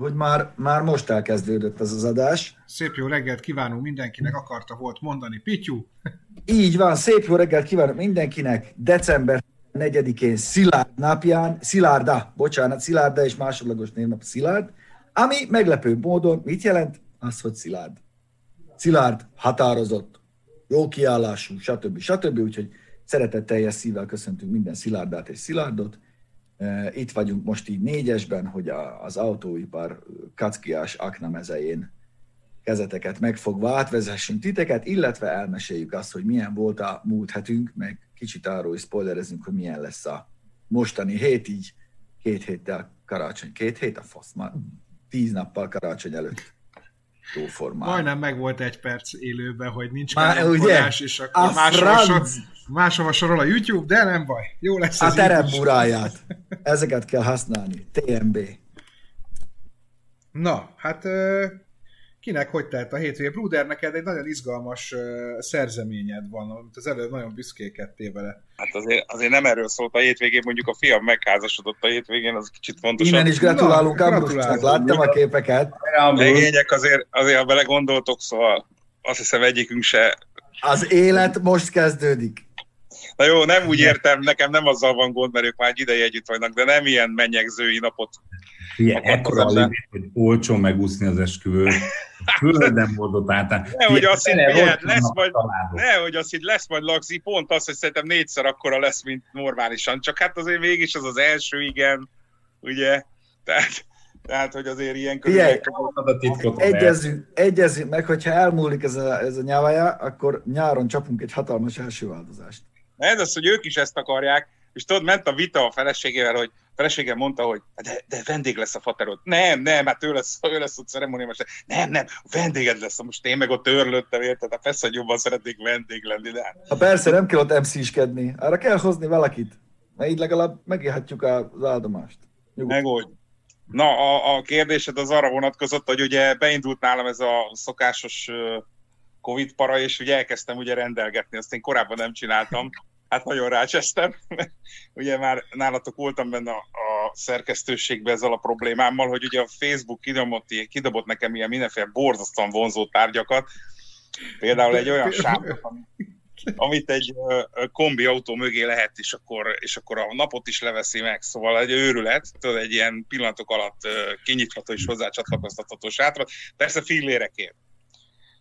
hogy már, már most elkezdődött ez az adás. Szép jó reggelt kívánunk mindenkinek, akarta volt mondani. Pityu! Így van, szép jó reggelt kívánok mindenkinek. December 4-én Szilárd napján, Szilárda, bocsánat, Szilárda és másodlagos névnap Szilárd, ami meglepő módon mit jelent? Az, hogy Szilárd. Szilárd, határozott, jó kiállású, stb. stb. Úgyhogy szeretetteljes szívvel köszöntünk minden Szilárdát és Szilárdot. E, itt vagyunk most így négyesben, hogy az autóipar kackiás akna mezején kezeteket megfogva átvezessünk titeket, illetve elmeséljük azt, hogy milyen volt a múlt hetünk, meg kicsit arról is spoilerezünk, hogy milyen lesz a mostani hét, így két héttel karácsony, két hét a fasz már, tíz nappal karácsony előtt jó formában. Majdnem meg volt egy perc élőben, hogy nincs Már, ugye? és akkor máshova, sor, máshova sorol a YouTube, de nem baj, jó lesz A terepburáját. Ezeket kell használni. TMB. Na, hát kinek hogy telt a hétvége? Bruder, neked egy nagyon izgalmas szerzeményed van, amit az előbb nagyon büszkékedtél vele. Hát azért, azért nem erről szólt a hétvégén, mondjuk a fiam megházasodott a hétvégén, az kicsit fontos. Innen is gratulálunk Ambrusnak, láttam a képeket. Legények azért, azért, ha belegondoltok, szóval azt hiszem egyikünk se... Az élet most kezdődik. Na jó, nem úgy értem, nekem nem azzal van gond, mert ők már egy ideje együtt vannak, de nem ilyen mennyegzői napot. Ilyen ekkora a limit, hogy olcsón megúszni az esküvőt. Földem volt át. Nehogy azt hogy milyen, lesz majd, nehogy azt hogy lesz majd lagzi, pont az, hogy szerintem négyszer akkora lesz, mint normálisan. Csak hát azért mégis az az első, igen, ugye? Tehát, tehát, hogy azért ilyen körülmények a titkot. Egyezünk, egyezünk meg, hogyha elmúlik ez a, ez a nyávaja, akkor nyáron csapunk egy hatalmas első változást. Ez az, hogy ők is ezt akarják, és tudod, ment a vita a feleségével, hogy a feleségem mondta, hogy de, de vendég lesz a faterod. Nem, nem, hát ő lesz, ő lesz a ceremóniamester. Nem, nem, vendéged lesz. Most én meg ott örlöttem, érted? Hát persze, hogy jobban szeretnék vendég lenni, de... Ha persze, nem kell ott MC-skedni. Arra kell hozni valakit. Mert így legalább megélhetjük az áldomást. Megoldj. Na, a, a kérdésed az arra vonatkozott, hogy ugye beindult nálam ez a szokásos Covid para, és ugye elkezdtem ugye rendelgetni, azt én korábban nem csináltam, hát nagyon rácsesztem. ugye már nálatok voltam benne a, a szerkesztőségben ezzel a problémámmal, hogy ugye a Facebook kidobott, kidobott nekem ilyen mindenféle borzasztóan vonzó tárgyakat, például egy olyan sávot, amit egy kombi autó mögé lehet, és akkor, és akkor a napot is leveszi meg, szóval egy őrület, tudod, egy ilyen pillanatok alatt kinyitható és hozzácsatlakoztatható sátrat, persze fillérekért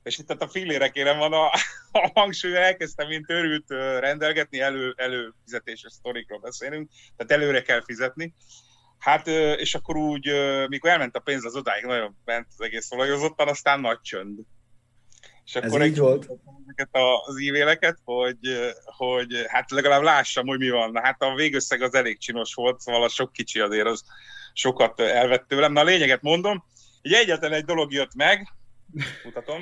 és itt a fillérekére van a, a hangsúly, elkezdtem mint örült rendelgetni, elő, előfizetéses sztorikról beszélünk, tehát előre kell fizetni. Hát, és akkor úgy, mikor elment a pénz az odáig, nagyon bent az egész olajozottan, aztán nagy csönd. És akkor Ez így volt. ezeket az e-maileket, hogy, hogy hát legalább lássam, hogy mi van. Na, hát a végösszeg az elég csinos volt, szóval a sok kicsi azért az sokat elvett tőlem. Na a lényeget mondom, hogy egyetlen egy dolog jött meg, mutatom,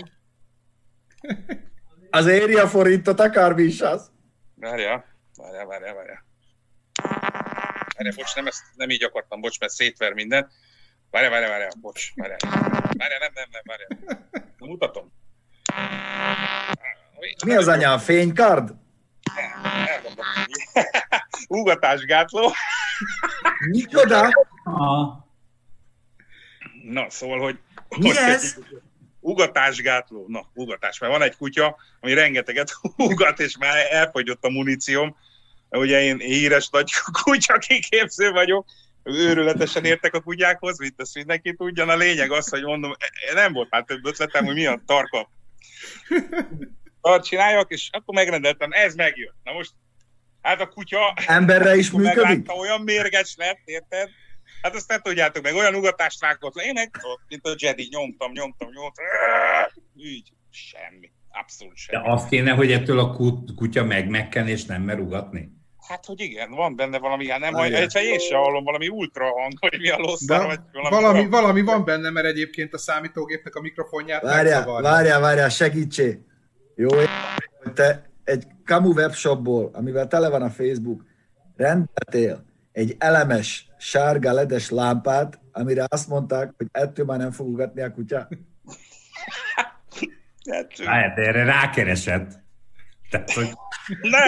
az éri a forintot, akármi is az. Várja, várja, várja, várja. Várja, bocs, nem, ezt, nem így akartam, bocs, mert szétver minden. Várja, várja, várja, bocs, várja. Várja, nem, nem, nem, várja. Na, mutatom. Mi az anya, a fénykard? Ugatásgátló. Micsoda? Na, szóval, hogy... Mi hogy ez? Egy, ugatásgátló, na, ugatás, mert van egy kutya, ami rengeteget ugat, és már elfogyott a munícióm. Ugye én híres nagy kutya kiképző vagyok, őrületesen értek a kutyákhoz, mint ezt mindenki tudja. A lényeg az, hogy mondom, e, nem volt már több ötletem, hogy milyen tarka tart csináljak, és akkor megrendeltem, ez megjött. Na most, hát a kutya... Emberre is működik? Olyan mérges lett, érted? Hát azt nem tudjátok meg, olyan ugatást vágott le, én meg, mint a Jedi, nyomtam, nyomtam, nyomtam, így, semmi, abszolút semmi. De azt kéne, hogy ettől a kut, kutya megmekken és nem mer ugatni? Hát, hogy igen, van benne valami, hát nem, hogy egyszer én sem hallom valami ultra hang, hogy mi a losszár, vagy valami, valami, valami van benne, mert egyébként a számítógépnek a mikrofonját Várjál, várjál, várjál, segítsé. Jó, hogy te egy kamu webshopból, amivel tele van a Facebook, rendeltél egy elemes, sárga ledes lámpát, amire azt mondták, hogy ettől már nem fog ugatni a kutya. Hát, erre rákeresett. Tehát, hogy... Nem,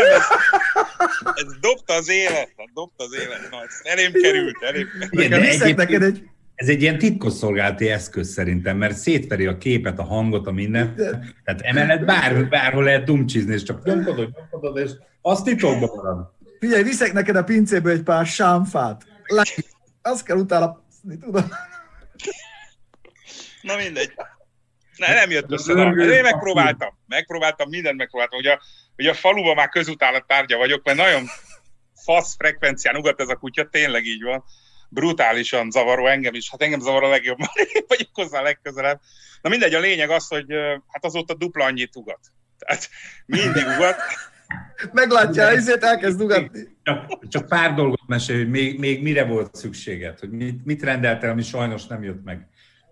ez dobta az élet, dobta az élet. Na, ez elém került, elém került. Igen, de egyébként... neked egy, Ez egy ilyen titkosszolgálati eszköz szerintem, mert szétveri a képet, a hangot, a mindent. Tehát emellett bár, bárhol lehet dumcsizni, és csak nyomkodod, nyomkodod, és azt titokban marad. Figyelj, viszek neked a pincéből egy pár sámfát. Le- Azt kell utána tudod. Na mindegy. Ne, nem jött össze. Na, én megpróbáltam. Megpróbáltam, mindent megpróbáltam. Ugye, a- ugye a faluban már közutálat tárgya vagyok, mert nagyon fasz frekvencián ugat ez a kutya, tényleg így van. Brutálisan zavaró engem is. Hát engem zavar a legjobban. Én vagyok hozzá a legközelebb. Na mindegy, a lényeg az, hogy hát azóta dupla annyit ugat. Tehát mindig ugat. Meglátja, ezért elkezd ugatni. Csak, csak pár dolgot mesélj, hogy még, még mire volt szükséged, hogy mit, mit rendeltél, ami sajnos nem jött meg.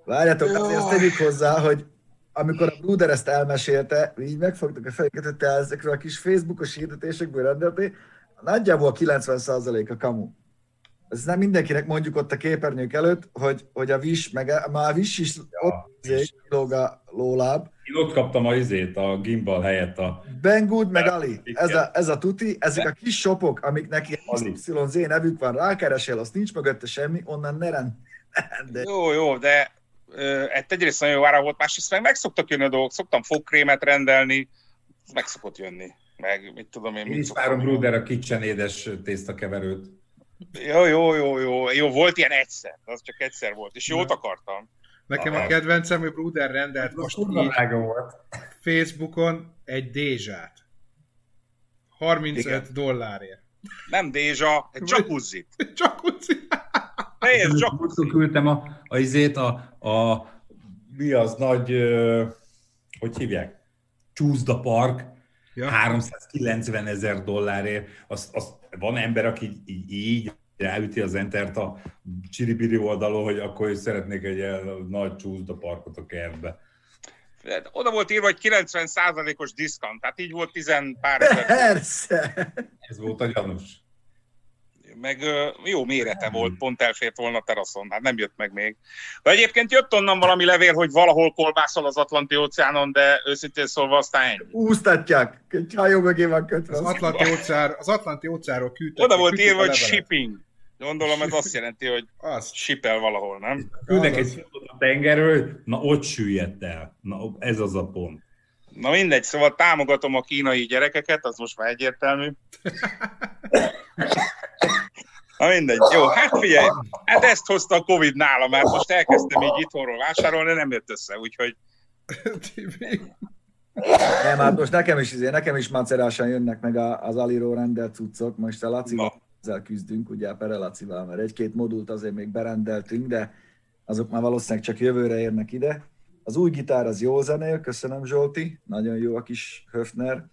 Várjátok, azért azt tegyük hozzá, hogy amikor a Bruder ezt elmesélte, így megfogtuk a fejüket, hogy te ezekről a kis Facebookos hirdetésekből rendeltél, nagyjából 90% a kamu. Ez nem mindenkinek mondjuk ott a képernyők előtt, hogy, hogy a Wish, meg a, már a Wish is ott és- kilóg a lóláb. Én ott kaptam a izét, a gimbal helyett a... Banggood, meg Ja, Ali. Ez a, ez a tuti, ezek a kis shopok, amiknek Ali. XYZ nevük van, rákeresel, azt nincs mögötte semmi, onnan ne rend. De Jó, jó, de ett- egyrészt nagyon jó ára volt, másrészt meg meg szoktak jönni a dolgok. Szoktam fogkrémet rendelni, meg szokott jönni. Meg mit tudom én, Én mit szoktam. Bruder a KitchenAid-es tésztakeverőt. Jó, jó, jó, jó, jó, volt ilyen egyszer, az csak egyszer volt, és jót akartam. Nekem a Aha. kedvencem, hogy Bruder rendelt most így volt. Facebookon egy dézsát. 35 Igen. dollárért. Nem Dézsa, egy jacuzzi. Csak úgy. Teljes jacuzzi. küldtem a, a izét, a, a, mi az nagy, ö, hogy hívják? Csúszda Park, Ja. 390 ezer dollárért. Az, az, van ember, aki így, így ráüti az entert a csiribiri oldalon, hogy akkor is szeretnék egy ilyen nagy csúszda parkot a kertbe. Oda volt írva, hogy 90%-os diszkant, tehát így volt tizen pár ezer. persze! Ez volt a gyanús. Meg jó mérete volt, pont elfért volna a teraszon, hát nem jött meg még. De egyébként jött onnan valami levél, hogy valahol kolbászol az Atlanti óceánon, de őszintén szólva aztán ennyi. Úsztatják, egy csajó mögé van kötve. Az Atlanti, óceán, az Atlanti óceánról küldtek. Oda volt írva, hogy shipping. Gondolom ez azt jelenti, hogy Az. shipel valahol, nem? Küldnek Az egy a tengerről, na ott süllyedt el. Na ez az a pont. Na mindegy, szóval támogatom a kínai gyerekeket, az most már egyértelmű. Na mindegy, jó, hát figyelj, hát ezt hozta a Covid nála, mert most elkezdtem így itthonról vásárolni, nem jött össze, úgyhogy. Nem, hát most nekem is, izé, nekem is macerásan jönnek meg a- az Aliro rendelt cuccok, most a Lacival Na. Ezzel küzdünk, ugye a Pere Lacival, mert egy-két modult azért még berendeltünk, de azok már valószínűleg csak jövőre érnek ide. Az új gitár az jó zenél, köszönöm Zsolti, nagyon jó a kis Höfner,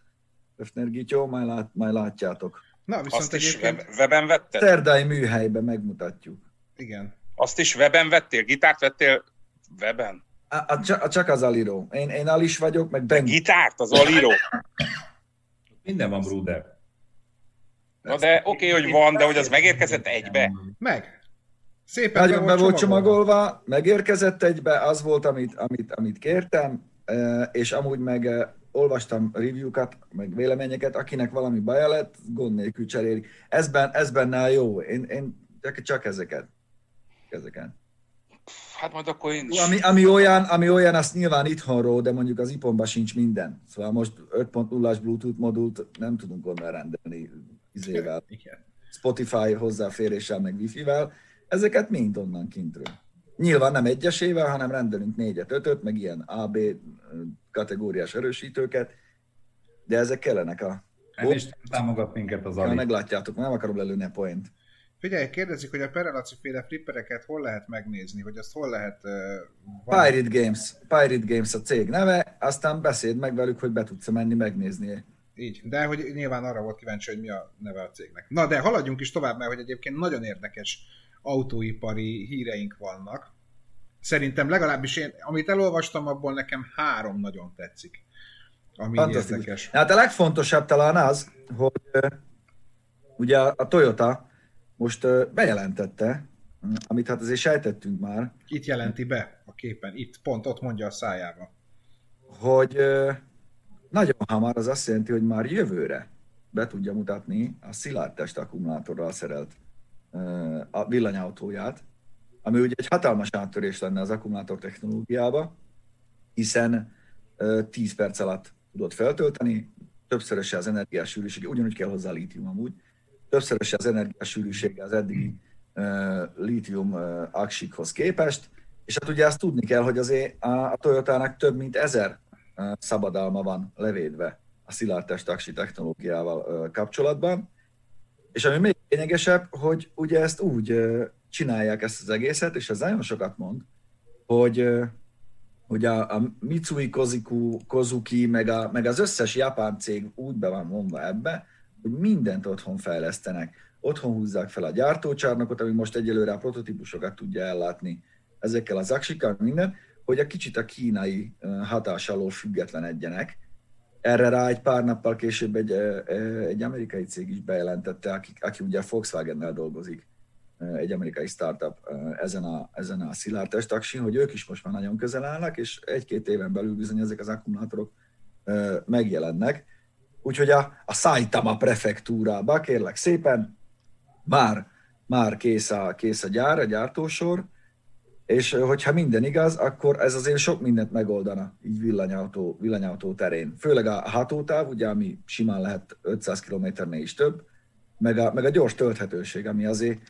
Höfner gityó, majd, lát, majd látjátok. Na, viszont azt is web, weben vetted? Szerdai műhelyben megmutatjuk. Igen. Azt is weben vettél? Gitárt vettél weben? A, a, csak- csak az Aliro. Én, én Alis vagyok, meg Ben. Gitárt, az Aliro? Minden van, Bruder. Na de oké, okay, hogy van, de hogy az megérkezett egybe? Meg. Szépen Nagyon be volt csomagolva, megérkezett egybe, az volt, amit, amit, amit kértem, eh, és amúgy meg eh, olvastam review-kat, meg véleményeket, akinek valami baja lett, gond nélkül cseréli. Ez, ben, ez benne a jó, én, én csak, csak ezeket. ezeken. Hát majd akkor én is. Ami, ami, olyan, ami olyan, azt nyilván itthonról, de mondjuk az iPhone-ban sincs minden. Szóval most 5.0-as Bluetooth modult nem tudunk onnan rendelni izével. Igen. Spotify hozzáféréssel, meg Wi-Fi-vel, ezeket mind onnan kintről. Nyilván nem egyesével, hanem rendelünk négyet, ötöt, meg ilyen AB kategóriás erősítőket, de ezek kellenek a... Nem is támogat minket az Ja, Ali. meglátjátok, nem akarom lelőni a point. Figyelj, kérdezik, hogy a Perelaci féle flippereket hol lehet megnézni, hogy azt hol lehet... Uh, van- Pirate Games, Pirate Games a cég neve, aztán beszéd meg velük, hogy be tudsz menni megnézni. Így, de hogy nyilván arra volt kíváncsi, hogy mi a neve a cégnek. Na, de haladjunk is tovább, mert hogy egyébként nagyon érdekes autóipari híreink vannak. Szerintem legalábbis én, amit elolvastam, abból nekem három nagyon tetszik. Ami érdekes. Hát a legfontosabb talán az, hogy ugye a Toyota most bejelentette, amit hát azért sejtettünk már, Itt jelenti be a képen, itt, pont ott mondja a szájába. hogy nagyon hamar az azt jelenti, hogy már jövőre be tudja mutatni a szilárd test akkumulátorral szerelt a villanyautóját, ami ugye egy hatalmas áttörés lenne az akkumulátor technológiába, hiszen 10 perc alatt tudod feltölteni, többszöröse az energiás sűrűsége, ugyanúgy kell hozzá lítium amúgy, többszöröse az energiás sűrűsége az eddigi lítium aksikhoz képest, és hát ugye azt tudni kell, hogy azért a, Toyotának több mint ezer szabadalma van levédve a szilárdtest aksi technológiával kapcsolatban, és ami még lényegesebb, hogy ugye ezt úgy csinálják ezt az egészet, és ez nagyon sokat mond, hogy hogy a, a Mitsui Koziku, Kozuki, meg, a, meg az összes japán cég úgy be van mondva ebbe, hogy mindent otthon fejlesztenek. Otthon húzzák fel a gyártócsarnokot, ami most egyelőre a prototípusokat tudja ellátni ezekkel az aksikkal, minden, hogy a kicsit a kínai hatás alól függetlenedjenek. Erre rá egy pár nappal később egy, egy amerikai cég is bejelentette, aki, aki ugye Volkswagen-nel dolgozik, egy amerikai startup ezen a, ezen a szilárd testaksin, hogy ők is most már nagyon közel állnak, és egy-két éven belül bizony ezek az akkumulátorok megjelennek. Úgyhogy a, a Saitama prefektúrába, kérlek szépen, már, már kész, a, kész a gyár, a gyártósor, és hogyha minden igaz, akkor ez azért sok mindent megoldana így villanyautó, villanyautó terén. Főleg a hatótáv, ugye, ami simán lehet 500 km-nél is több, meg a, meg a gyors tölthetőség, ami azért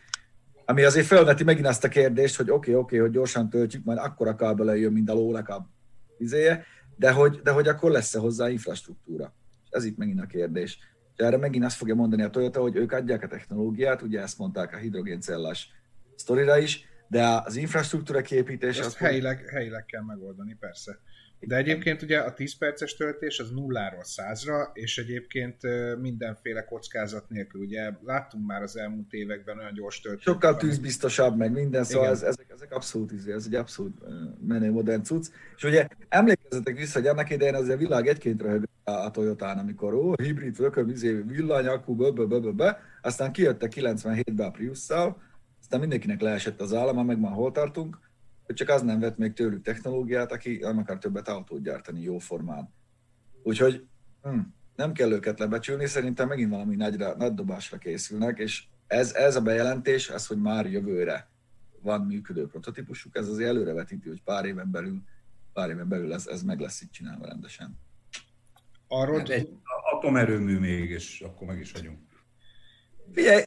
ami azért felveti megint azt a kérdést, hogy oké, okay, oké, okay, hogy gyorsan töltjük, majd akkor a kábel jön, mint a lónak a izéje, de hogy, de hogy akkor lesz-e hozzá infrastruktúra. Ez itt megint a kérdés. És erre megint azt fogja mondani a Toyota, hogy ők adják a technológiát, ugye ezt mondták a hidrogéncellás sztorira is, de az infrastruktúra kiépítés... Ezt helyileg, helyileg kell megoldani, persze. De egyébként ugye a 10 perces töltés az nulláról százra, és egyébként mindenféle kockázat nélkül. Ugye láttunk már az elmúlt években olyan gyors töltést. Sokkal tűzbiztosabb, meg minden, szóval ez, ezek, ezek abszolút, izé, ez egy abszolút menő modern cucc. És ugye emlékezzetek vissza, hogy annak idején az a világ egyként röhög a Toyotán, amikor ó, hibrid, vököm, izé, villany, akku, bö, bö, bö, bö, bö. aztán kijöttek 97-ben a Prius-szal, aztán mindenkinek leesett az állama, meg már hol tartunk, csak az nem vett még tőlük technológiát, aki nem akar többet autót gyártani jó formán. Úgyhogy hm, nem kell őket lebecsülni, szerintem megint valami nagyra, nagy dobásra készülnek, és ez, ez a bejelentés, ez, hogy már jövőre van működő prototípusuk, ez azért előrevetíti, hogy pár éven belül, pár éven belül ez, ez meg lesz itt csinálva rendesen. Arról hát egy atomerőmű még, és akkor meg is vagyunk. Figyelj,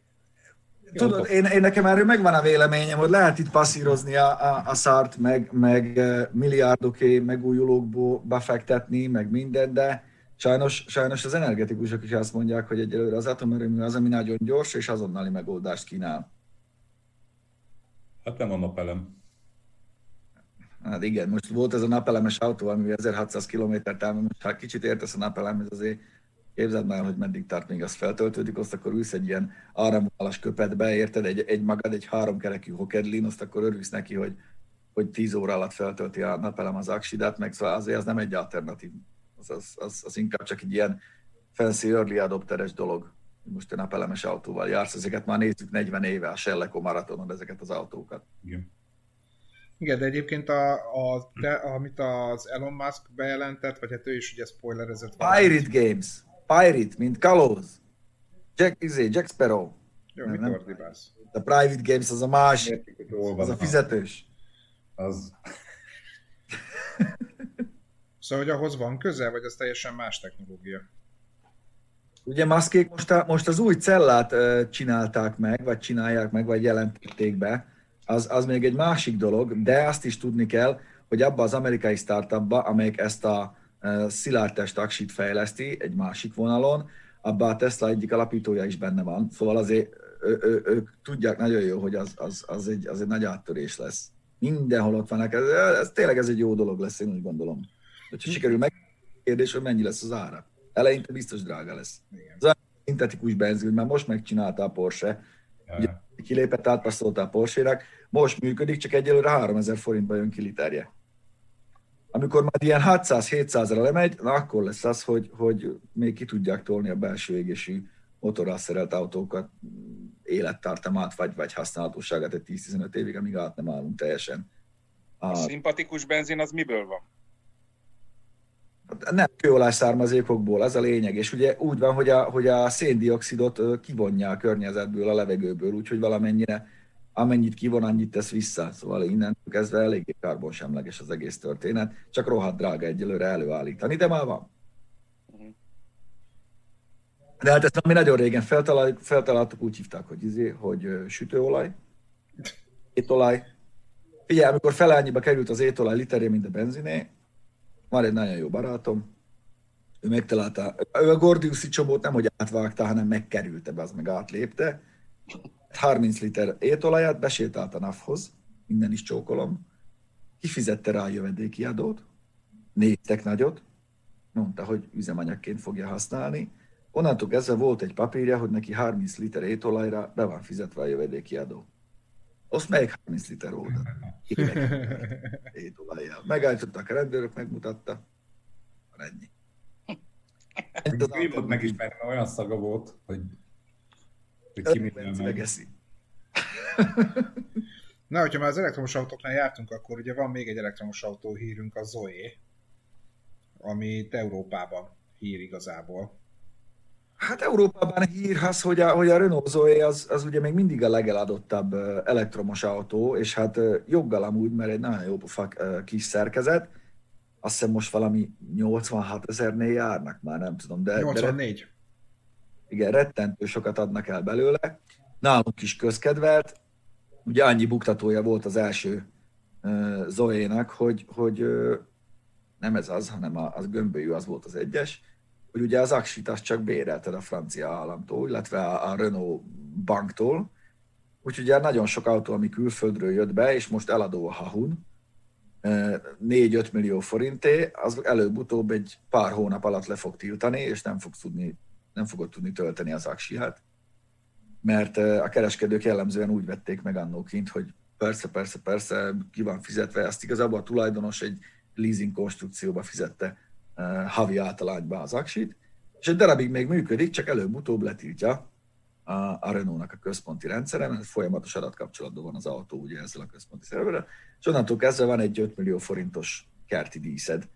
Tudod, én, én nekem erről megvan a véleményem, hogy lehet itt passzírozni a, a, a szart, meg, meg milliárdoké megújulókból befektetni, meg minden, de sajnos, sajnos az energetikusok is azt mondják, hogy egyelőre az atomerőmű az, ami nagyon gyors és azonnali megoldást kínál. Hát nem a napelem. Hát igen, most volt ez a napelemes autó, ami 1600 km-t most ha kicsit értesz a napelemhez, azért Képzeld már, hogy meddig tart, még az feltöltődik, azt akkor ülsz egy ilyen áramvonalas köpetbe, érted, egy, egy magad, egy háromkerekű hokedlin, azt akkor örülsz neki, hogy, hogy 10 óra alatt feltölti a napelem az aksidát, meg szóval azért az nem egy alternatív. Az, az, az, az inkább csak egy ilyen fancy early adopteres dolog. Most a napelemes autóval jársz, ezeket már nézzük 40 éve a Sherlock maratonon, ezeket az autókat. Igen. Igen, de egyébként a, a, te, amit az Elon Musk bejelentett, vagy hát ő is ugye spoilerezett. Pirate Games. Pirate, mint kalóz. Jack, izé, Jack Sparrow. Jó, nem, mit ordibálsz? A Private Games az a másik, az a fizetős. Az... szóval, hogy ahhoz van köze, vagy az teljesen más technológia? Ugye maszkék most, a, most az új cellát uh, csinálták meg, vagy csinálják meg, vagy jelentették be. Az, az még egy másik dolog, de azt is tudni kell, hogy abba az amerikai startupba, amelyik ezt a szilárdtest aksit fejleszti egy másik vonalon, abban a Tesla egyik alapítója is benne van, szóval azért ő, ő, ők tudják nagyon jó, hogy az, az, az, egy, az egy nagy áttörés lesz. Mindenhol ott vannak, ez, ez tényleg ez egy jó dolog lesz, én úgy gondolom. Hogyha sikerül meg, kérdés, hogy mennyi lesz az ára. Eleinte biztos drága lesz. Az szintetikus benzin, már most megcsinálta a Porsche, ja. Ugye, kilépett, átpasszolta a Porsche-nek, most működik, csak egyelőre 3000 forintba jön ki literje. Amikor már ilyen 600-700-ra lemegy, na akkor lesz az, hogy, hogy még ki tudják tolni a belső égésű motorral szerelt autókat élettartamát, vagy, vagy használhatóságát egy 10-15 évig, amíg át nem állunk teljesen. A, a szimpatikus benzin az miből van? Nem kőolás származékokból, ez a lényeg. És ugye úgy van, hogy a, hogy a széndiokszidot kivonja a környezetből, a levegőből, úgyhogy valamennyire amennyit kivon, annyit tesz vissza. Szóval innen kezdve eléggé karbonsemleges az egész történet, csak rohadt drága egyelőre előállítani, de már van. De hát ezt ami nagyon régen feltaláltuk, feltaláltuk úgy hívták, hogy, izé, hogy sütőolaj, étolaj. Figyelj, amikor felányiba került az étolaj literje, mint a benziné, van egy nagyon jó barátom, ő megtalálta, ő a Gordiuszi csomót nem, hogy átvágta, hanem megkerülte be, az meg átlépte. 30 liter étolaját besétált a NAV-hoz, innen is csókolom, kifizette rá a jövedéki adót, néztek nagyot, mondta, hogy üzemanyagként fogja használni, Onnantól kezdve volt egy papírja, hogy neki 30 liter étolajra be van fizetve a jövedéki adó. Azt melyik 30 liter oda? Étolajjal. Megállítottak a rendőrök, megmutatta. Van ennyi. Ennyit volt megismerni, olyan szaga volt, hogy, hogy ki minden megeszi. Na, hogyha már az elektromos autóknál jártunk, akkor ugye van még egy elektromos autó hírünk, a Zoe, amit Európában hír igazából. Hát Európában hír az, hogy a, hogy a Renault Zoe az, az ugye még mindig a legeladottabb elektromos autó, és hát joggal amúgy, mert egy nagyon jó fak, kis szerkezet. Azt hiszem most valami 86 ezernél járnak már, nem tudom. De, 84. De, igen, rettentő sokat adnak el belőle. Nálunk is közkedvelt. Ugye annyi buktatója volt az első Zoe-nak, hogy, hogy nem ez az, hanem az gömbölyű az volt az egyes hogy ugye az Aksit azt csak bérelted a francia államtól, illetve a, a Renault banktól, úgyhogy ugye nagyon sok autó, ami külföldről jött be, és most eladó a Hahun, 4-5 millió forinté, az előbb-utóbb egy pár hónap alatt le fog tiltani, és nem, fog tudni, nem fogod tudni tölteni az aksiát. Mert a kereskedők jellemzően úgy vették meg annó kint, hogy persze, persze, persze, ki van fizetve, ezt igazából a tulajdonos egy leasing konstrukcióba fizette havi általányba az aksit, és egy darabig még működik, csak előbb-utóbb letiltja a, a Renault-nak a központi rendszere, mert folyamatos adatkapcsolatban van az autó ugye ezzel a központi szerverrel, és onnantól kezdve van egy 5 millió forintos kerti díszed.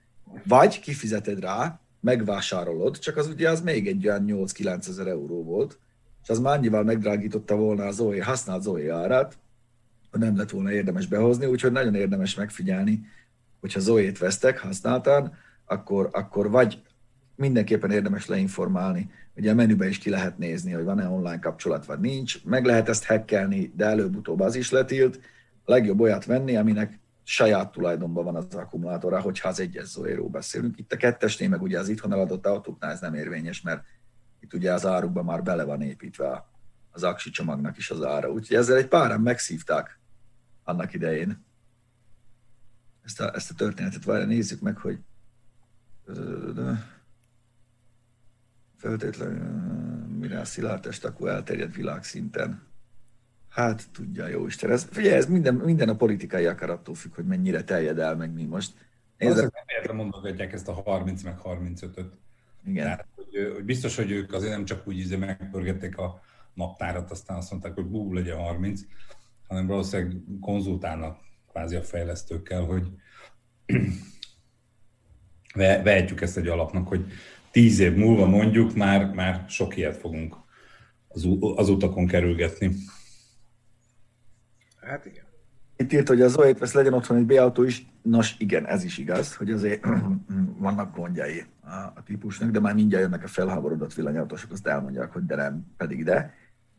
Vagy kifizeted rá, megvásárolod, csak az ugye az még egy olyan 8-9 ezer euró volt, és az már annyival megdrágította volna az Zoe, használt Zoe árát, hogy nem lett volna érdemes behozni, úgyhogy nagyon érdemes megfigyelni, hogyha Zoe-t vesztek használtan, akkor, akkor vagy mindenképpen érdemes leinformálni, ugye a menübe is ki lehet nézni, hogy van-e online kapcsolat, vagy nincs, meg lehet ezt hackelni, de előbb-utóbb az is letilt. A legjobb olyat venni, aminek saját tulajdonban van az akkumulátora, hogyha az egyes zoe beszélünk. Itt a kettesnél, meg ugye az itthon eladott autóknál ez nem érvényes, mert itt ugye az árukban már bele van építve az aksi csomagnak is az ára. Úgyhogy ezzel egy páran megszívták annak idején ezt a, ezt a történetet. Várj, nézzük meg, hogy feltétlenül mire a szilárdtest akkor elterjed világszinten. Hát tudja, jó Isten. Ez, figyelj, ez minden, minden a politikai akarattól függ, hogy mennyire terjed el, meg mi most. Nézd, nem értem mondogatják ezt a 30 meg 35-öt. Igen. Tehát, hogy, hogy, biztos, hogy ők azért nem csak úgy izé megpörgették a naptárat, aztán azt mondták, hogy bú, legyen 30, hanem valószínűleg konzultálnak kvázi a fejlesztőkkel, hogy vehetjük ezt egy alapnak, hogy tíz év múlva mondjuk már, már sok ilyet fogunk az, az utakon kerülgetni. Hát igen. Itt írt, hogy az Zoe-t vesz legyen otthon egy B-autó is. Nos, igen, ez is igaz, hogy azért vannak gondjai a, a típusnak, de már mindjárt jönnek a felháborodott villanyautósok, azt elmondják, hogy de nem, pedig de.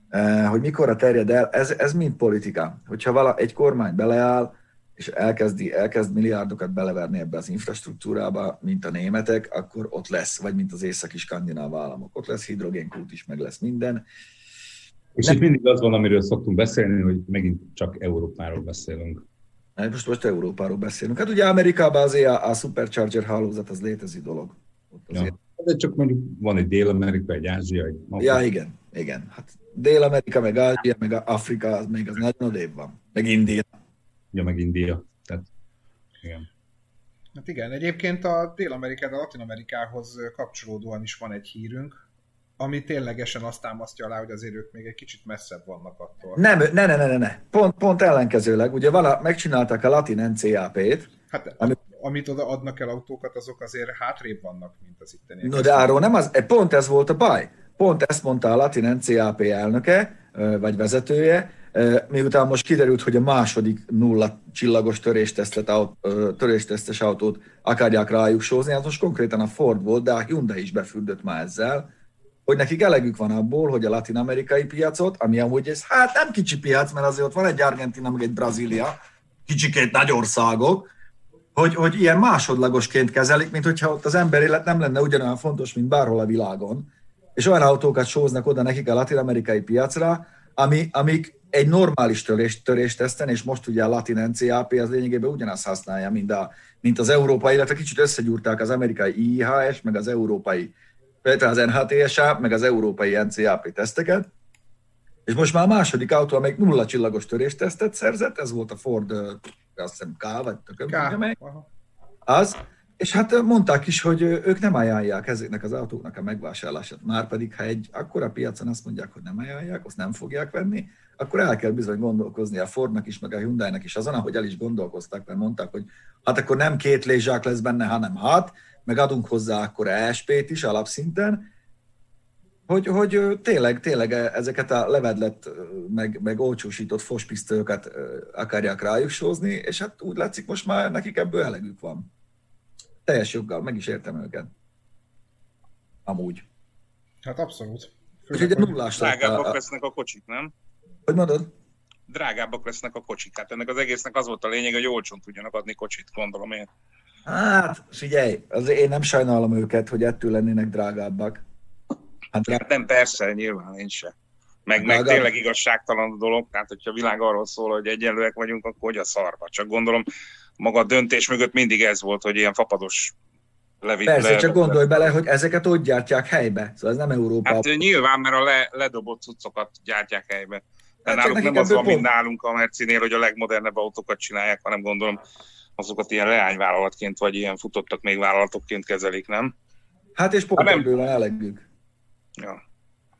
E, hogy mikorra terjed el, ez, ez mind politika. Hogyha vala, egy kormány beleáll, és elkezdi, elkezd milliárdokat beleverni ebbe az infrastruktúrába, mint a németek, akkor ott lesz, vagy mint az északi skandináv államok. Ott lesz hidrogénkút is, meg lesz minden. És Nem. itt mindig az van, amiről szoktunk beszélni, hogy megint csak Európáról beszélünk. Hát most, most Európáról beszélünk. Hát ugye Amerikában azért a, a supercharger hálózat az létező dolog. Ott azért. Ja. De csak mondjuk van egy Dél-Amerika, egy Ázsia, egy Ja, igen, igen. Hát Dél-Amerika, meg Ázsia, meg Afrika, az még az nagyon odébb van. Meg India ja, meg India. Tehát, igen. Hát igen, egyébként a Dél-Amerikára, Latin-Amerikához kapcsolódóan is van egy hírünk, ami ténylegesen azt támasztja alá, hogy azért ők még egy kicsit messzebb vannak attól. Nem, ne, ne, ne, ne, ne. Pont, pont ellenkezőleg. Ugye vala, megcsinálták a Latin NCAP-t. Hát ami... amit oda adnak el autókat, azok azért hátrébb vannak, mint az itteni. No, de arról nem az, pont ez volt a baj. Pont ezt mondta a Latin NCAP elnöke, vagy vezetője, miután most kiderült, hogy a második nulla csillagos töréstesztet, töréstesztes autót akarják rájuk sózni, hát most konkrétan a Ford volt, de a Hyundai is befürdött már ezzel, hogy nekik elegük van abból, hogy a latin-amerikai piacot, ami amúgy ez, hát nem kicsi piac, mert azért ott van egy Argentina, meg egy Brazília, kicsikét nagy országok, hogy, hogy ilyen másodlagosként kezelik, mint hogyha ott az ember élet nem lenne ugyanolyan fontos, mint bárhol a világon. És olyan autókat sóznak oda nekik a latin-amerikai piacra, ami, amik egy normális törést, törést teszten, és most ugye a latin NCAP az lényegében ugyanazt használja, mint, a, mint az európai, illetve kicsit összegyúrták az amerikai IHS, meg az európai, az NHTSA, meg az európai NCAP teszteket, és most már a második autó, amelyik nulla csillagos töréstesztet szerzett, ez volt a Ford, azt hiszem K, vagy tököm, az, és hát mondták is, hogy ők nem ajánlják ezeknek az autóknak a megvásárlását. Már pedig, ha egy akkora piacon azt mondják, hogy nem ajánlják, azt nem fogják venni, akkor el kell bizony gondolkozni a Fordnak is, meg a Hyundai-nak is azon, ahogy el is gondolkoztak, mert mondták, hogy hát akkor nem két lézsák lesz benne, hanem hat, meg adunk hozzá akkor ESP-t is alapszinten, hogy, hogy tényleg, tényleg ezeket a levedlet, meg, meg olcsósított fospisztolyokat akarják rájuk sózni, és hát úgy látszik most már nekik ebből elegük van. Teljes joggal, meg is értem őket. Amúgy. Hát abszolút. És ugye nullás Drágábbak a... lesznek a kocsik, nem? Hogy mondod? Drágábbak lesznek a kocsik. Hát ennek az egésznek az volt a lényeg, hogy olcsón tudjanak adni kocsit, gondolom én. Hát, figyelj, azért én nem sajnálom őket, hogy ettől lennének drágábbak. Hát, hát nem, persze, nyilván én se. Meg, meg tényleg igazságtalan a dolog, tehát hogyha a világ arról szól, hogy egyenlőek vagyunk, akkor hogy a szarva. Csak gondolom, maga a döntés mögött mindig ez volt, hogy ilyen fapados levitt. Persze, le, csak gondolj bele, hogy ezeket ott gyártják helybe, szóval ez nem Európa. Hát nyilván, mert a le, ledobott cuccokat gyártják helybe. De hát náluk nem az van, mint nálunk a Mercinél, hogy a legmodernebb autókat csinálják, hanem gondolom azokat ilyen leányvállalatként, vagy ilyen futottak még vállalatokként kezelik, nem? Hát és pont ebből van elegük. Ja.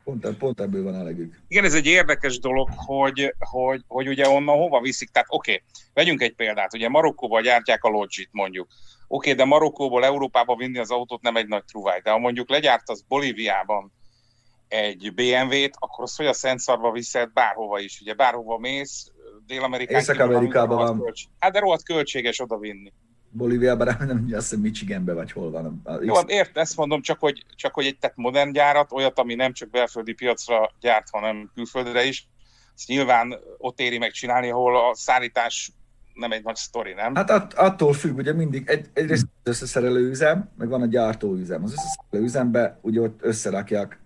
Pont, pont ebből van elegük. Igen, ez egy érdekes dolog, hogy, hogy, hogy ugye onnan hova viszik. Tehát oké, okay, vegyünk egy példát. Ugye Marokkóban gyártják a Logit mondjuk. Oké, okay, de Marokkóból Európába vinni az autót nem egy nagy truváj. De ha mondjuk legyártasz Bolíviában egy BMW-t, akkor az hogy a Szent Szarva viszed bárhova is. Ugye bárhova mész, Dél-Amerikán Észak-Amerikában van. Költs... Hát de rohadt költséges oda vinni. Bolíviában, nem, azt hiszem Michiganben vagy hol van. Jó, hát ért, ezt mondom, csak hogy, csak hogy egy tehát modern gyárat, olyat, ami nem csak belföldi piacra gyárt, hanem külföldre is, ezt nyilván ott éri meg csinálni, ahol a szállítás nem egy nagy sztori, nem? Hát att, attól függ, ugye mindig egy, egyrészt az összeszerelő üzem, meg van a gyártóüzem. Az összeszerelő üzembe ugye ott összerakják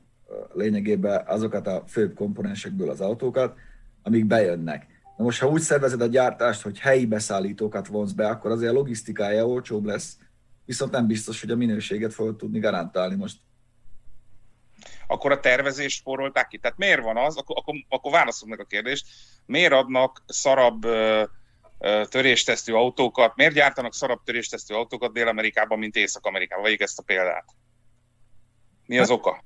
lényegében azokat a főbb komponensekből az autókat, amik bejönnek. Na most, ha úgy szervezed a gyártást, hogy helyi beszállítókat vonz be, akkor azért a logisztikája olcsóbb lesz, viszont nem biztos, hogy a minőséget fogod tudni garantálni most. Akkor a tervezést spórolták ki. Tehát miért van az, akkor, akkor, akkor válaszolunk meg a kérdést, miért adnak szarabb ö, ö, töréstesztő autókat, miért gyártanak szarabb töréstesztő autókat Dél-Amerikában, mint Észak-Amerikában? Vegyük ezt a példát. Mi az hát, oka?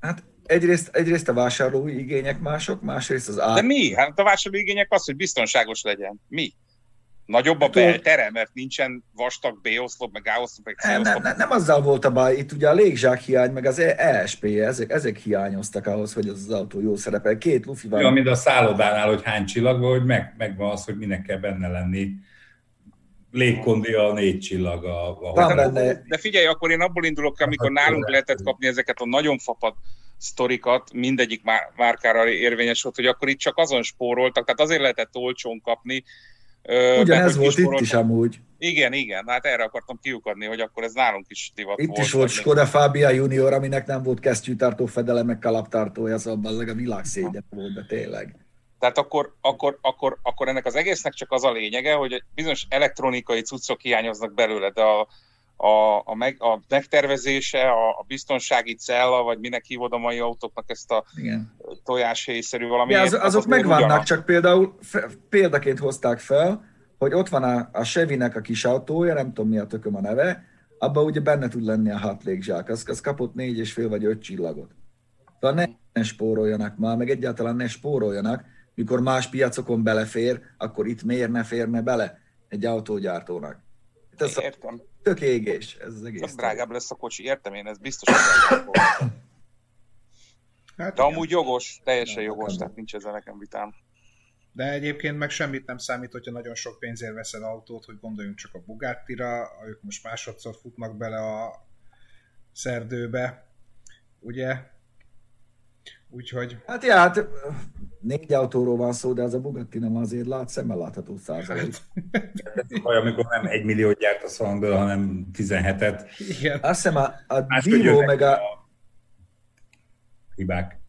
Hát egyrészt, egyrészt a vásárlói igények mások, másrészt az ár. De mi? Hát a vásárlói igények az, hogy biztonságos legyen. Mi? Nagyobb a beltere, mert nincsen vastag B-oszlop, meg A-oszlop, meg nem, nem, nem, nem azzal volt a baj, itt ugye a légzsák hiány, meg az ESP, ezek, ezek hiányoztak ahhoz, hogy az, az autó jó szerepel. Két lufi van. Jó, mint a szállodánál, hogy hány csillag van, hogy meg, megvan az, hogy minek kell benne lenni légkondi a négy csillag. A, a Van benne. De figyelj, akkor én abból indulok, amikor nálunk lehetett kapni ezeket a nagyon fapad sztorikat, mindegyik márkára érvényes volt, hogy akkor itt csak azon spóroltak, tehát azért lehetett olcsón kapni. Ugyanez volt itt is amúgy. Igen, igen, hát erre akartam kiukadni, hogy akkor ez nálunk is divat itt volt. Itt is volt Skoda Fabia Junior, aminek nem volt kesztyűtartó fedele, meg kalaptartója, szóval az a világ szégyen volt, de tényleg. Tehát akkor, akkor, akkor, akkor ennek az egésznek csak az a lényege, hogy bizonyos elektronikai cuccok hiányoznak belőle, de a, a, a, meg, a megtervezése, a, a biztonsági cella, vagy minek hívod a mai autóknak ezt a tojáshéjszerű valami. Ja, az, azok az megvannak, ugyanak. csak például fe, példaként hozták fel, hogy ott van a, a Chevy-nek a kis autója, nem tudom mi a tököm a neve, abban ugye benne tud lenni a hat légzsák, az, az kapott négy és fél vagy öt csillagot. Tehát ne, ne spóroljanak már, meg egyáltalán ne spóroljanak, mikor más piacokon belefér, akkor itt miért ne férne bele egy autógyártónak? Ez Értem. Tök égés ez az egész. Csak drágább lesz a kocsi, értem én, ez biztos. Hát De amúgy jogos, teljesen jogos, tehát nincs ezzel nekem vitám. De egyébként meg semmit nem számít, hogyha nagyon sok pénzért veszel autót, hogy gondoljunk csak a Bugatti-ra, ők most másodszor futnak bele a szerdőbe, ugye? Úgyhogy... Hát ja, hát négy autóról van szó, de az a Bugatti nem azért lát, szemmel látható százalék. Vagy amikor nem egy millió gyártasz valamiből, hanem 17-et. Igen. Azt hiszem a, a Divo meg a... Hibák.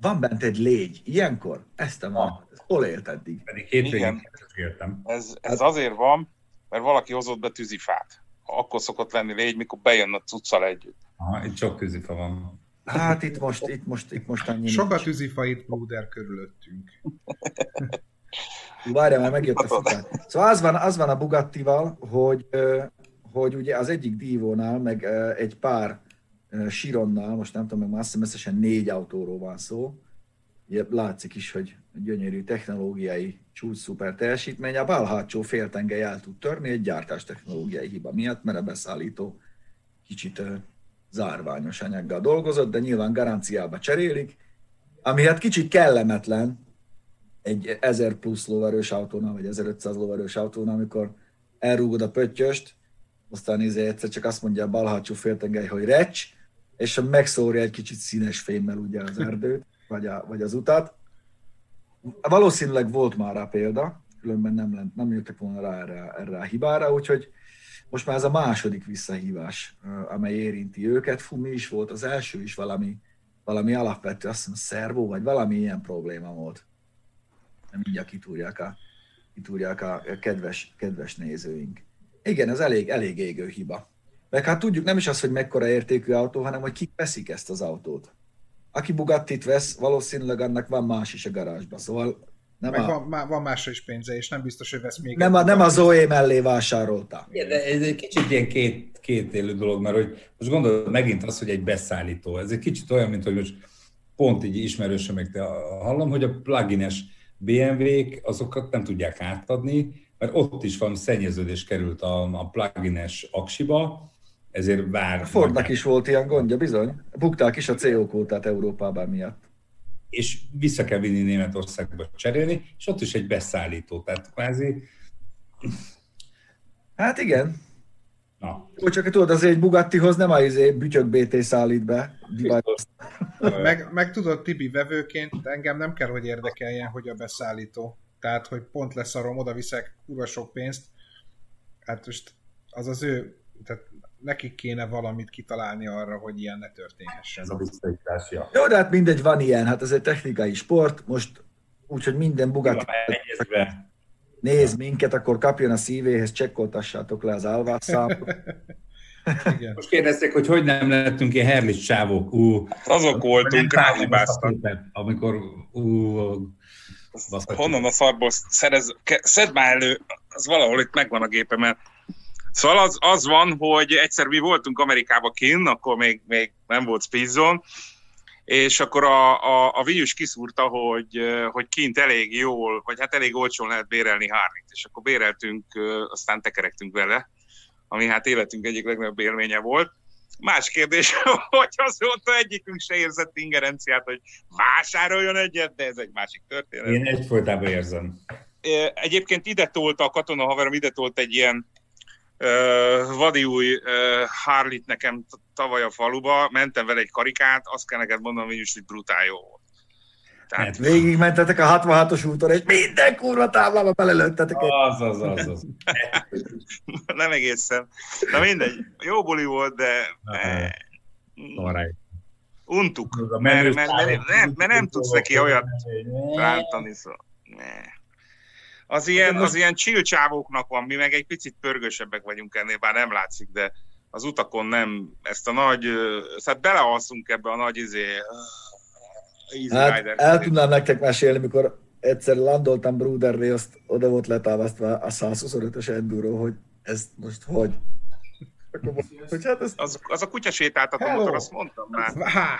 Van bent egy légy, ilyenkor? Ezt a van. Hol élt eddig? Pedig hétvégén értem. Ez, ez azért van, mert valaki hozott be tűzifát. Akkor szokott lenni légy, mikor bejön a cuccal együtt. Aha, itt sok tűzifa van. Hát itt most, itt most, itt most annyi Sokat tűzifa itt Bruder körülöttünk. Várjál, már megjött a futár. Szóval az van, az van a Bugattival, hogy, hogy ugye az egyik Divónál, meg egy pár ö, Sironnál, most nem tudom, meg már azt hiszem összesen négy autóról van szó, ugye látszik is, hogy gyönyörű technológiai csúcs szuper teljesítmény, a bal hátsó féltengely el tud törni egy gyártás technológiai hiba miatt, mert a beszállító kicsit zárványos anyaggal dolgozott, de nyilván garanciába cserélik, ami hát kicsit kellemetlen, egy 1000 plusz lóerős autónál, vagy 1500 lóerős autónál, amikor elrúgod a pöttyöst, aztán izé egyszer csak azt mondja a bal hátsó féltengely, hogy recs, és megszórja egy kicsit színes fémmel ugye az erdőt, vagy, a, vagy az utat. Valószínűleg volt már rá példa, különben nem, lent, nem jöttek volna rá erre, erre a hibára, úgyhogy most már ez a második visszahívás, amely érinti őket. Fú, mi is volt az első is valami, valami alapvető, azt hiszem szervó, vagy valami ilyen probléma volt. Nem mindjárt kitúrják a, kitúrják a kedves, kedves nézőink. Igen, ez elég, elég égő hiba. Meg hát tudjuk nem is az, hogy mekkora értékű autó, hanem hogy kik veszik ezt az autót. Aki Bugattit vesz, valószínűleg annak van más is a garázsban. Szóval nem, Meg a, van, má- van másra is pénze, és nem biztos, hogy vesz még nem, a, nem a. Zoe mellé vásárolta. Igen, de ez egy kicsit ilyen két, két élő dolog, mert hogy most gondolod megint az, hogy egy beszállító. Ez egy kicsit olyan, mint hogy most pont így ismerősömektől hallom, hogy a plugines BMW-k azokat nem tudják átadni, mert ott is van szennyeződés került a, a plugines aksiba, ezért vár. A Fordnak is volt ilyen gondja, bizony. Bukták is a CO kótát Európában miatt. És vissza kell vinni Németországba cserélni, és ott is egy beszállító, tehát kvázi, Hát igen. na, Úgy csak tudod, azért egy Bugattihoz nem a izé bütyök BT szállít be. Meg, meg tudod, Tibi vevőként engem nem kell, hogy érdekeljen, hogy a beszállító. Tehát, hogy pont leszarom, oda viszek kurva sok pénzt. Hát most az az ő, tehát nekik kéne valamit kitalálni arra, hogy ilyen ne történhessen. ez a visszaítás, ja. Jó, de hát mindegy, van ilyen, hát ez egy technikai sport, most úgyhogy minden Bugatti Egyezve, néz minket, akkor kapjon a szívéhez, csekkoltassátok le az álvásszámot. Igen. Most kérdezték, hogy hogy nem lettünk ilyen herlis csávok. Ú, Azok voltunk, ráhibáztak. Amikor, ú. Honnan a szarból szerez, szedd már elő, az valahol itt megvan a gépemen. Szóval az, az van, hogy egyszer mi voltunk Amerikában kinn, akkor még, még nem volt Spizzon, és akkor a, a, a Vius kiszúrta, hogy, hogy kint elég jól, vagy hát elég olcsón lehet bérelni Harley-t, és akkor béreltünk, aztán tekerektünk vele, ami hát életünk egyik legnagyobb élménye volt. Más kérdés, hogy azóta egyikünk se érzett ingerenciát, hogy vásároljon egyet, de ez egy másik történet. Én egyfolytában érzem. Egyébként ide tolta, a katona haverom ide tolt egy ilyen uh, vadi új uh, Harley-t nekem tavaly a faluba, mentem vele egy karikát, azt kell neked mondanom, hogy is, hogy brutál jó volt. Tehát, Hát, Végig mentetek a 66-os úton, és minden kurva táblába belelőttetek Az, az, az, az. nem egészen. Na mindegy, jó buli volt, de eh, Alright. untuk, Az a mert, mert, mert, szállat- nem, mert nem tudsz neki olyat rántani, szóval. Ne. Az ilyen, az ilyen chill csávóknak van, mi meg egy picit pörgősebbek vagyunk ennél, bár nem látszik, de az utakon nem ezt a nagy, hát belealszunk ebbe a nagy izé, Easy Hát Rider. el tudnám nektek mesélni, mikor egyszer landoltam Bruderré, azt oda volt letávasztva a 125-ös enduro, hogy ez most hogy? Akkor hogy hát ez, Az, az a kutya sétáltató motor, azt mondtam már. Há!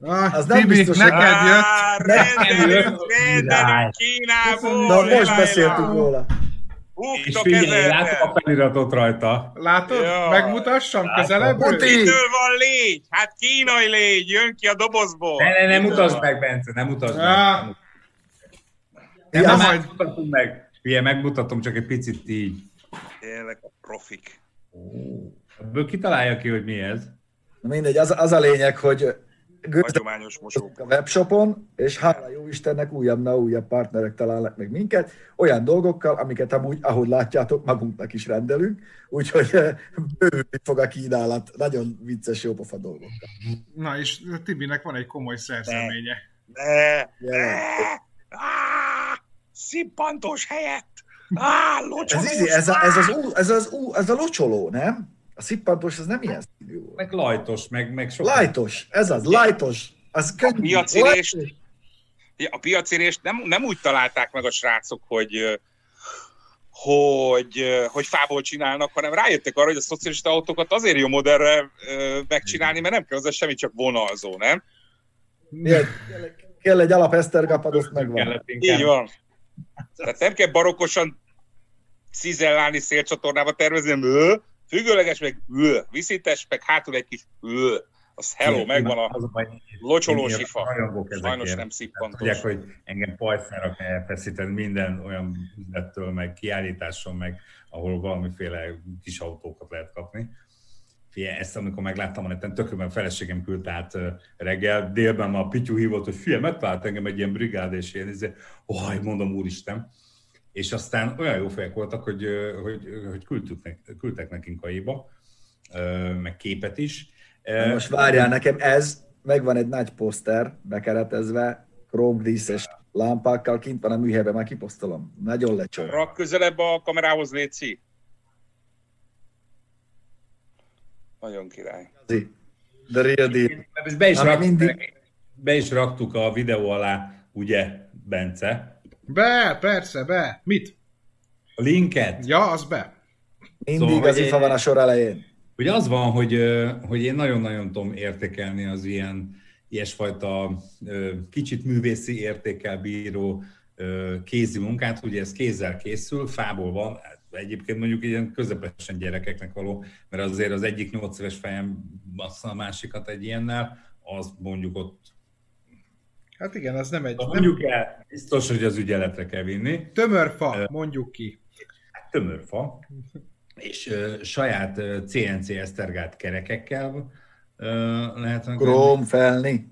Ah, Az nem Tibi, biztos, hogy- neked jött. Á, rendelünk, rendelünk Kínából! na most beszéltünk róla. És figyelj, látom a feliratot rajta. Látod? Ja. Megmutassam közelebbről? Muti! Mitől van légy? Hát kínai légy, jön ki a dobozból. Ne, ne, nem mutasd meg, Bence, nem mutasd meg. Ah. Nem, ja, majd mutatom meg. Ugye, megmutatom csak egy picit így. Tényleg a profik. Ebből kitalálja ki, hogy mi ez. Mindegy, az, az a lényeg, hogy hagyományos mosó. A webshopon, és hála jó Istennek újabb na újabb partnerek találnak meg minket, olyan dolgokkal, amiket amúgy, ahogy látjátok, magunknak is rendelünk, úgyhogy eh, bővülni fog a kínálat, nagyon vicces, jópofa dolgokkal. Na és Tibinek van egy komoly szerzeménye. De, de, de. Szippantós helyett! Á, ez, izé, ez, a, ez, az, ez, az, ez a locsoló, nem? A szippantós az nem ilyen szívű Meg lajtos, meg, meg sok. Lajtos, ez az, lajtos. Az könnyű. A piacirést, a piacirést nem, nem úgy találták meg a srácok, hogy hogy, hogy fából csinálnak, hanem rájöttek arra, hogy a szocialista autókat azért jó modellre megcsinálni, mert nem kell hozzá semmi, csak vonalzó, nem? Ilyen, kell egy alap Esztergapad, azt megvan. Így van. Tehát nem kell barokosan cizellálni szélcsatornába tervezni, Függőleges, meg ül, viszites, meg hátul egy kis ül. Az hello, megvan a locsoló sifa. Sajnos nem szippantos. Tudják, hogy engem pajszára kell elfeszíteni minden olyan üzlettől, meg kiállításon, meg ahol valamiféle kis autókat lehet kapni. Fie, ezt amikor megláttam a neten, tökében feleségem küldte át reggel, délben a Pityu hívott, hogy fia, megtalált engem egy ilyen brigád, és én izé, oh, mondom, úristen, és aztán olyan jó fejek voltak, hogy, hogy, hogy küldtük, küldtek nekünk a éba, meg képet is. Most várjál, nekem ez, megvan egy nagy poszter, bekeretezve, krómdíszes lámpákkal, kint van a műhelyben, már kiposztolom. Nagyon lecsör. Rak közelebb a kamerához, Léci. Nagyon király. The real deal. Be is, raktuk, mindig... be is raktuk a videó alá, ugye, Bence, be, persze, be. Mit? A linket? Ja, az be. Mindig szóval, az ifa van a sor elején. Ugye az van, hogy, hogy én nagyon-nagyon tudom értékelni az ilyen ilyesfajta kicsit művészi értékel bíró kézi munkát, ugye ez kézzel készül, fából van, egyébként mondjuk ilyen közepesen gyerekeknek való, mert azért az egyik nyolc éves fejem bassza a másikat egy ilyennel, az mondjuk ott Hát igen, az nem egy... Mondjuk el, biztos, hogy az ügyeletre kell vinni. Tömörfa, mondjuk ki. Hát, tömörfa, és uh, saját uh, CNC esztergált kerekekkel uh, lehet Krómfelni.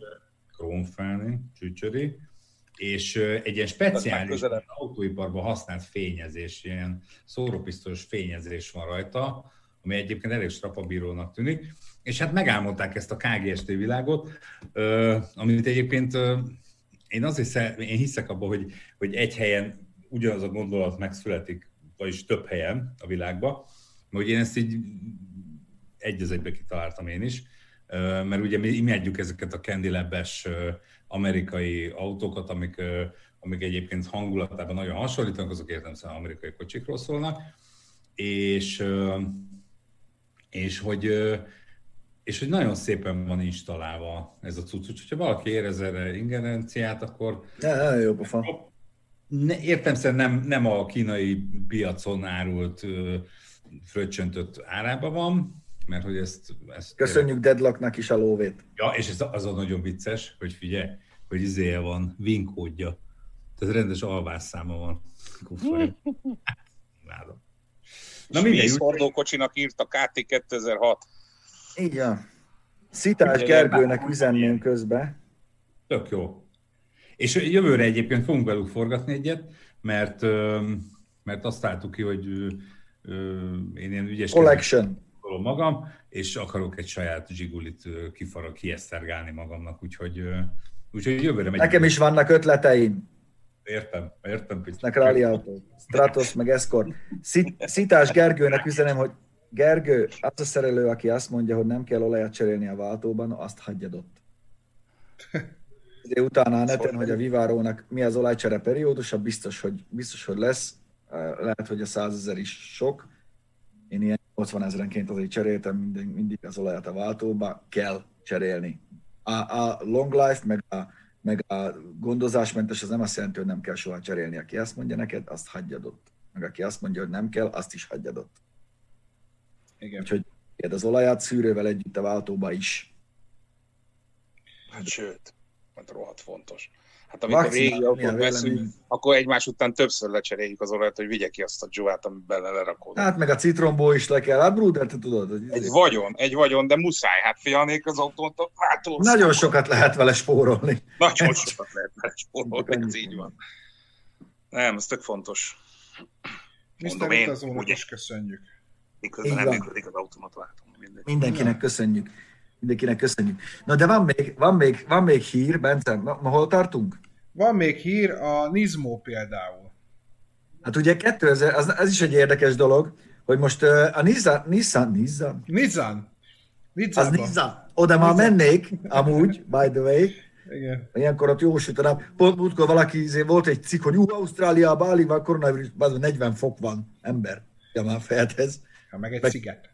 Krómfelni, csücsöri. És uh, egy ilyen speciális autóiparban használt fényezés, ilyen szórópisztolyos fényezés van rajta, ami egyébként elég strapabírónak tűnik, és hát megálmodták ezt a KGST világot, amit egyébként én azért én hiszek abban, hogy, hogy egy helyen ugyanaz a gondolat megszületik, vagyis több helyen a világban, hogy én ezt így egy az egybe kitaláltam én is, mert ugye mi imádjuk ezeket a Candy Lab-es amerikai autókat, amik, amik egyébként hangulatában nagyon hasonlítanak, azok értelemszerűen amerikai kocsikról szólnak, és, és hogy és hogy nagyon szépen van installálva ez a cucc, úgyhogy ha valaki érez erre ingerenciát, akkor... Ja, jó pofa. Ne, értem szerint nem, nem a kínai piacon árult fröccsöntött árába van, mert hogy ezt... ezt Köszönjük Deadlocknak is a lóvét. Ja, és ez az a nagyon vicces, hogy figyelj, hogy izéje van, vinkódja. Tehát rendes alvásszáma van. Kufaj. Na mindegy. kocsinak írt a KT 2006. Így van. Szitás Gergőnek üzenném közbe. Tök jó. És jövőre egyébként fogunk velük forgatni egyet, mert, mert azt álltuk ki, hogy én ilyen ügyes Collection. magam, és akarok egy saját zsigulit kifarag, kiesztergálni magamnak, úgyhogy, úgyhogy jövőre megyünk. Nekem is vannak ötleteim. Értem, értem. Nek rally autó, Stratos, meg Escort. Szitás Gergőnek üzenem, hogy Gergő, az a szerelő, aki azt mondja, hogy nem kell olajat cserélni a váltóban, azt hagyjad ott. De utána a neten, hogy a Vivárónak mi az olajcsere periódusa, biztos, hogy, biztos, hogy lesz. Lehet, hogy a százezer is sok. Én ilyen 80 ezerenként azért cseréltem mindig, mindig az olajat a váltóba, kell cserélni. A, a long life, meg a, meg a gondozásmentes, az nem azt jelenti, hogy nem kell soha cserélni. Aki azt mondja neked, azt hagyjad ott. Meg aki azt mondja, hogy nem kell, azt is hagyjad ott. Igen. Úgyhogy az olajat szűrővel együtt a váltóba is. Hát sőt, mert rohadt fontos. Hát amikor régi autót veszünk, akkor egymás után többször lecseréljük az olajat, hogy vigye ki azt a dzsuvát, amit bele lerakod. Hát meg a citromból is le kell. Hát Bruder, te tudod. Hogy egy vagyon, egy vagyon, de muszáj. Hát fianék az autót a váltó. Nagyon sokat lehet vele spórolni. Nagyon sokat lehet vele spórolni, ez így van. Nem, ez tök fontos. Mondom én, ugye, is köszönjük. Miközben nem működik az automatváltó. Mindenkinek köszönjük. Mindenkinek köszönjük. Na de van még, van még, van még hír, Bence, ma, ma hol tartunk? Van még hír a Nizmo például. Hát ugye 2000, az, ez is egy érdekes dolog, hogy most a Nissan, Nissan, Nissan? Nissan. Az Nissan. Oda már mennék, amúgy, by the way. Igen. Ilyenkor ott jó sütanám. Pont múltkor valaki izé, volt egy cikk, hogy ú, Ausztráliában alig van koronavírus, 40 fok van ember. Ja, már fejedhez. Ja, meg egy meg... sziget.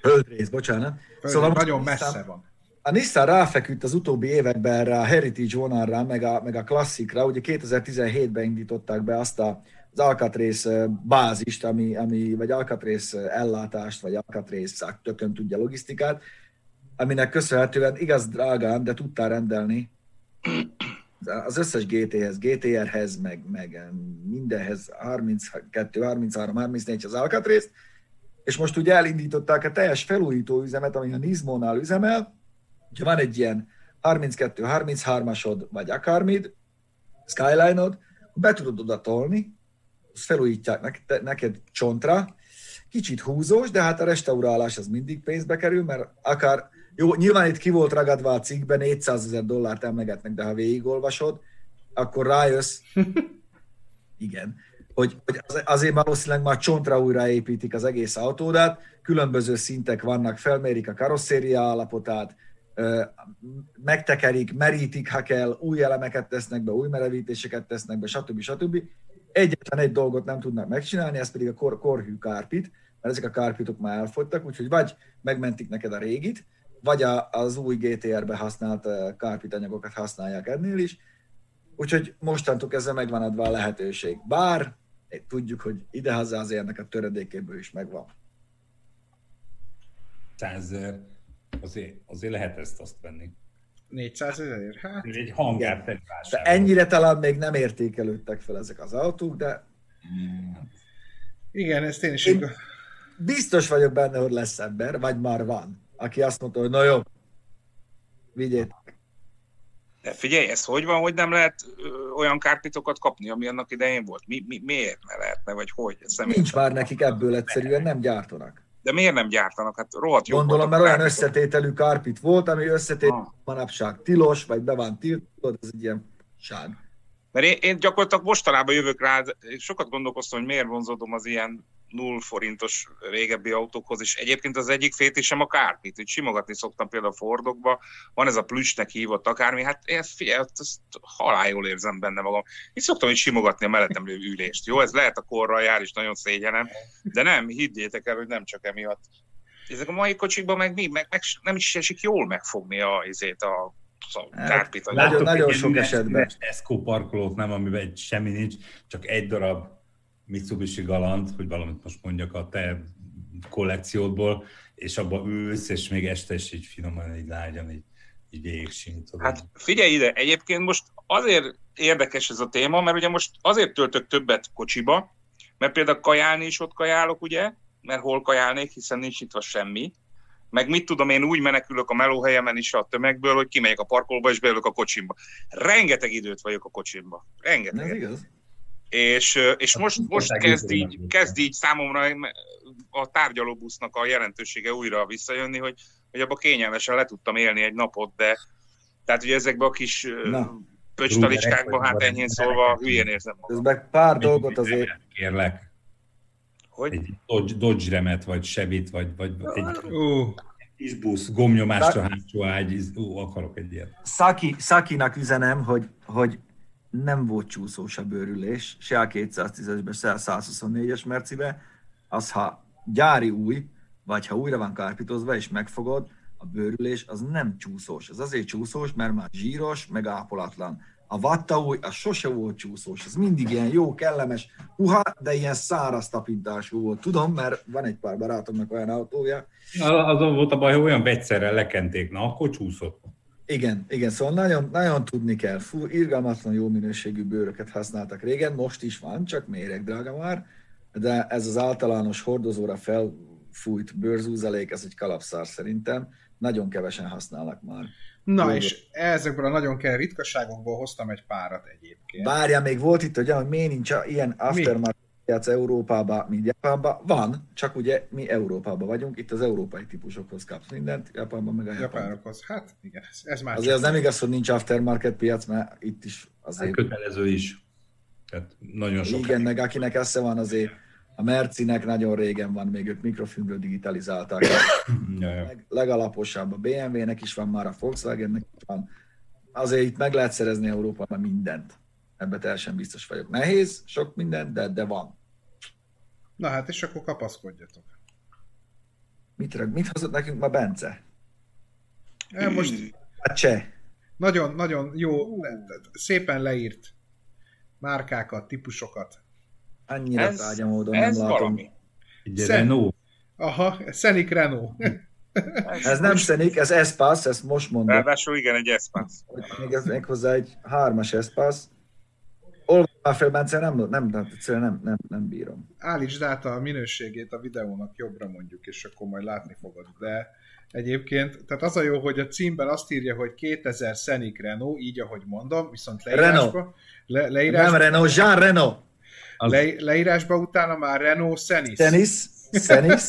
Földrész, bocsánat. Föld, szóval nagyon messze Nissan, van. A Nissan ráfeküdt az utóbbi években erre a Heritage vonalra, meg a, meg a klasszikra. Ugye 2017-ben indították be azt a, az Alcatrész bázist, ami, ami, vagy Alcatrész ellátást, vagy Alcatrész tökön tudja logisztikát, aminek köszönhetően igaz drágán, de tudtál rendelni az összes GT-hez, GTR-hez, meg, meg mindenhez 32, 33, 34 az Alcatrész, és most ugye elindították a teljes felújító üzemet, ami a Nismo-nál üzemel, hogyha van egy ilyen 32-33-asod, vagy akármid, Skyline-od, be tudod oda tolni, azt felújítják neked csontra, kicsit húzós, de hát a restaurálás az mindig pénzbe kerül, mert akár, jó, nyilván itt ki volt ragadva a cikkben, 400 ezer dollárt emlegetnek, de ha végigolvasod, akkor rájössz, igen, hogy, hogy azért valószínűleg már csontra újraépítik az egész autódát, különböző szintek vannak, felmérik a karosszéria állapotát, megtekerik, merítik, ha kell, új elemeket tesznek be, új merevítéseket tesznek be, stb. stb. Egyetlen egy dolgot nem tudnak megcsinálni, ez pedig a kor, korhű kárpit, mert ezek a kárpitok már elfogytak, úgyhogy vagy megmentik neked a régit, vagy a, az új GTR-be használt kárpit anyagokat használják ennél is, úgyhogy mostantól kezdve megvan adva a lehetőség. Bár tudjuk, hogy idehaza azért ennek a töredékéből is megvan. Százer, azért, azért lehet ezt azt venni. 400 ezerért? Hát... Egy hangárt egy Ennyire talán még nem értékelődtek fel ezek az autók, de... Igen, ezt én is... Én biztos vagyok benne, hogy lesz ember, vagy már van, aki azt mondta, hogy na jó, vigyétek. De figyelj, ez hogy van, hogy nem lehet olyan kárpitokat kapni, ami annak idején volt? Mi, mi, miért ne lehetne, vagy hogy? Ez Nincs már nekik ebből egyszerűen, nem gyártanak. De miért nem gyártanak? Hát rohadt jó. Gondolom, mert olyan összetételű kárpit volt, ami összetét ah. manapság tilos, vagy be van tiltva, ez egy ilyen ság. Mert én, én gyakorlatilag mostanában jövök rá, sokat gondolkoztam, hogy miért vonzódom az ilyen 0 forintos régebbi autókhoz, és egyébként az egyik fétisem a kárpit, hogy simogatni szoktam például a Fordokba, van ez a plüsnek hívott akármi, hát én figyelj, ezt halál jól érzem benne magam. Én szoktam is simogatni a mellettem lévő ülést, jó? Ez lehet a korral jár, és nagyon szégyenem, de nem, higgyétek el, hogy nem csak emiatt. Ezek a mai kocsikban meg mi? Meg, meg nem is esik jól megfogni a, izét, a hát, kárpit. Nagyon, nagyon sok esetben. Tesco parkolót nem, amiben egy semmi nincs, csak egy darab Mitsubishi Galant, hogy valamit most mondjak a te kollekciódból, és abba ülsz, és még este is így finoman, így lágyan, így, így végigsintod. Hát figyelj ide, egyébként most azért érdekes ez a téma, mert ugye most azért töltök többet kocsiba, mert például kajálni is ott kajálok, ugye, mert hol kajálnék, hiszen nincs itt semmi, meg mit tudom, én úgy menekülök a melóhelyemen is a tömegből, hogy kimegyek a parkolba és beülök a kocsimba. Rengeteg időt vagyok a kocsimba. Rengeteg. Ez igaz. És, és most, most kezd, így, kezd így számomra a tárgyalóbusznak a jelentősége újra visszajönni, hogy, hogy abba kényelmesen le tudtam élni egy napot, de tehát ugye ezekbe a kis pöcstalicskákban, hát enyhén szólva hülyén érzem magam. meg pár dolgot azért... Kérlek. Hogy? Egy Dodge, Dodge Remet, vagy Chevy-t, vagy, vagy egy... Uh. Kis busz, gomnyomásra hátsó ágy, ó, akarok egy ilyet. Szaki, Szakinak üzenem, hogy, hogy nem volt csúszós a bőrülés, se a 210-esbe, se a 124-es mercibe, az ha gyári új, vagy ha újra van kárpitozva és megfogod, a bőrülés az nem csúszós. Az azért csúszós, mert már zsíros, meg ápolatlan. A vatta új, az sose volt csúszós, az mindig ilyen jó, kellemes, puha, de ilyen száraz tapintású volt. Tudom, mert van egy pár barátomnak olyan autója. Azon volt a baj, hogy olyan vegyszerrel lekenték, na akkor csúszott. Igen, igen, szóval nagyon, nagyon tudni kell. Fú, irgalmatlan jó minőségű bőröket használtak régen, most is van, csak méreg drága már, de ez az általános hordozóra felfújt bőrzúzalék, ez egy kalapszár szerintem, nagyon kevesen használnak már. Na, Jó, és ezekből a nagyon kell ritkaságokból hoztam egy párat egyébként. Várja, még volt itt, hogy, hogy miért nincs ilyen aftermarket piac Európában, mint Japánban. Van, csak ugye mi Európában vagyunk, itt az európai típusokhoz kapsz mindent, Japánban meg a japánokhoz. Hát igen, ez, ez már Azért az nem igaz, hogy nincs aftermarket piac, mert itt is azért... Hát kötelező is. Tehát nagyon sok. Igen, meg akinek esze van azért, a Mercinek nagyon régen van, még ők mikrofilmről digitalizálták. Leg, legalaposabb a BMW-nek is van már, a Volkswagennek is van. Azért itt meg lehet szerezni Európában mindent. Ebben teljesen biztos vagyok. Nehéz, sok minden, de, de van. Na hát, és akkor kapaszkodjatok. Mit, mit hozott nekünk ma Bence? E, most... A cseh. Nagyon, nagyon jó, szépen leírt márkákat, típusokat. Annyira ez, tárgya módon ez nem látom. Valami. Szen... Renault. Aha, Szenik Renault. ez, ez nem Szenik, ez Espace, ezt most mondom. Ráadásul igen, egy Espace. Még ez még hozzá egy hármas Espace. Fel, Bence, nem, nem, nem, nem, nem, nem bírom. Állítsd át a minőségét a videónak jobbra mondjuk, és akkor majd látni fogod. De egyébként, tehát az a jó, hogy a címben azt írja, hogy 2000 Szenik Renault, így ahogy mondom, viszont leírásba... Le, leírásba nem Renault, Jean Renault. Le, leírásba utána már Renault Szenis. Szenis, Szenis.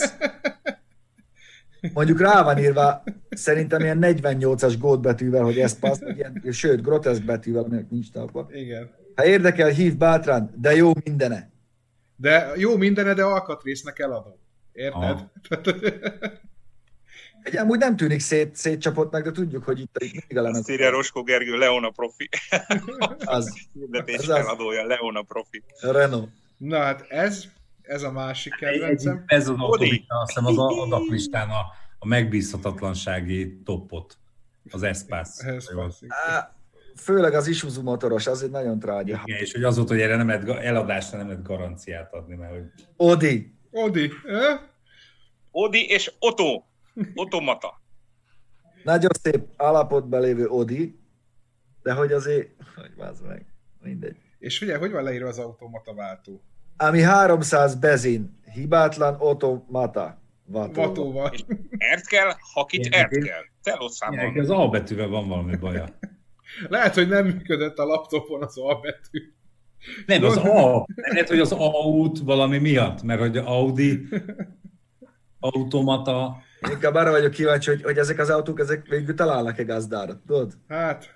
Mondjuk rá van írva, szerintem ilyen 48-as gótbetűvel, hogy ez passz, ilyen, sőt, groteszk betűvel, aminek nincs talpa. Igen. Ha érdekel, hív bátran, de jó mindene. De jó mindene, de alkatrésznek eladó. Érted? Egy amúgy nem tűnik szét, szétcsapottnak, de tudjuk, hogy itt, itt még a lemez. Azt írja Roskó Gergő, Leona Profi. az. Hirdetés feladója, Leona Profi. Renault. Na hát ez, ez a másik kedvencem. Ez az autolista, azt hiszem az adatlistán a, a megbízhatatlansági topot. Az Espace. Espace főleg az Isuzu motoros, az egy nagyon trágya. Igen, és hogy az volt, hogy erre nem lehet, eladásra nem lehet garanciát adni, mert hogy... Odi. Odi. Eh? Odi és Otto. Automata. Nagyon szép állapotban lévő Odi, de hogy azért, hogy vázz meg, mindegy. És figyelj, hogy van leírva az automata váltó? Ami 300 bezin, hibátlan automata. Vatóval. Ert kell, hakit ert kell. Telosszámban. Az A betűvel van valami baja. Lehet, hogy nem működött a laptopon az A betű. Nem, az A. Lehet, hogy az A-út valami miatt, mert hogy Audi automata. Inkább arra vagyok kíváncsi, hogy, hogy ezek az autók, ezek végül találnak-e gazdára, tudod? Hát.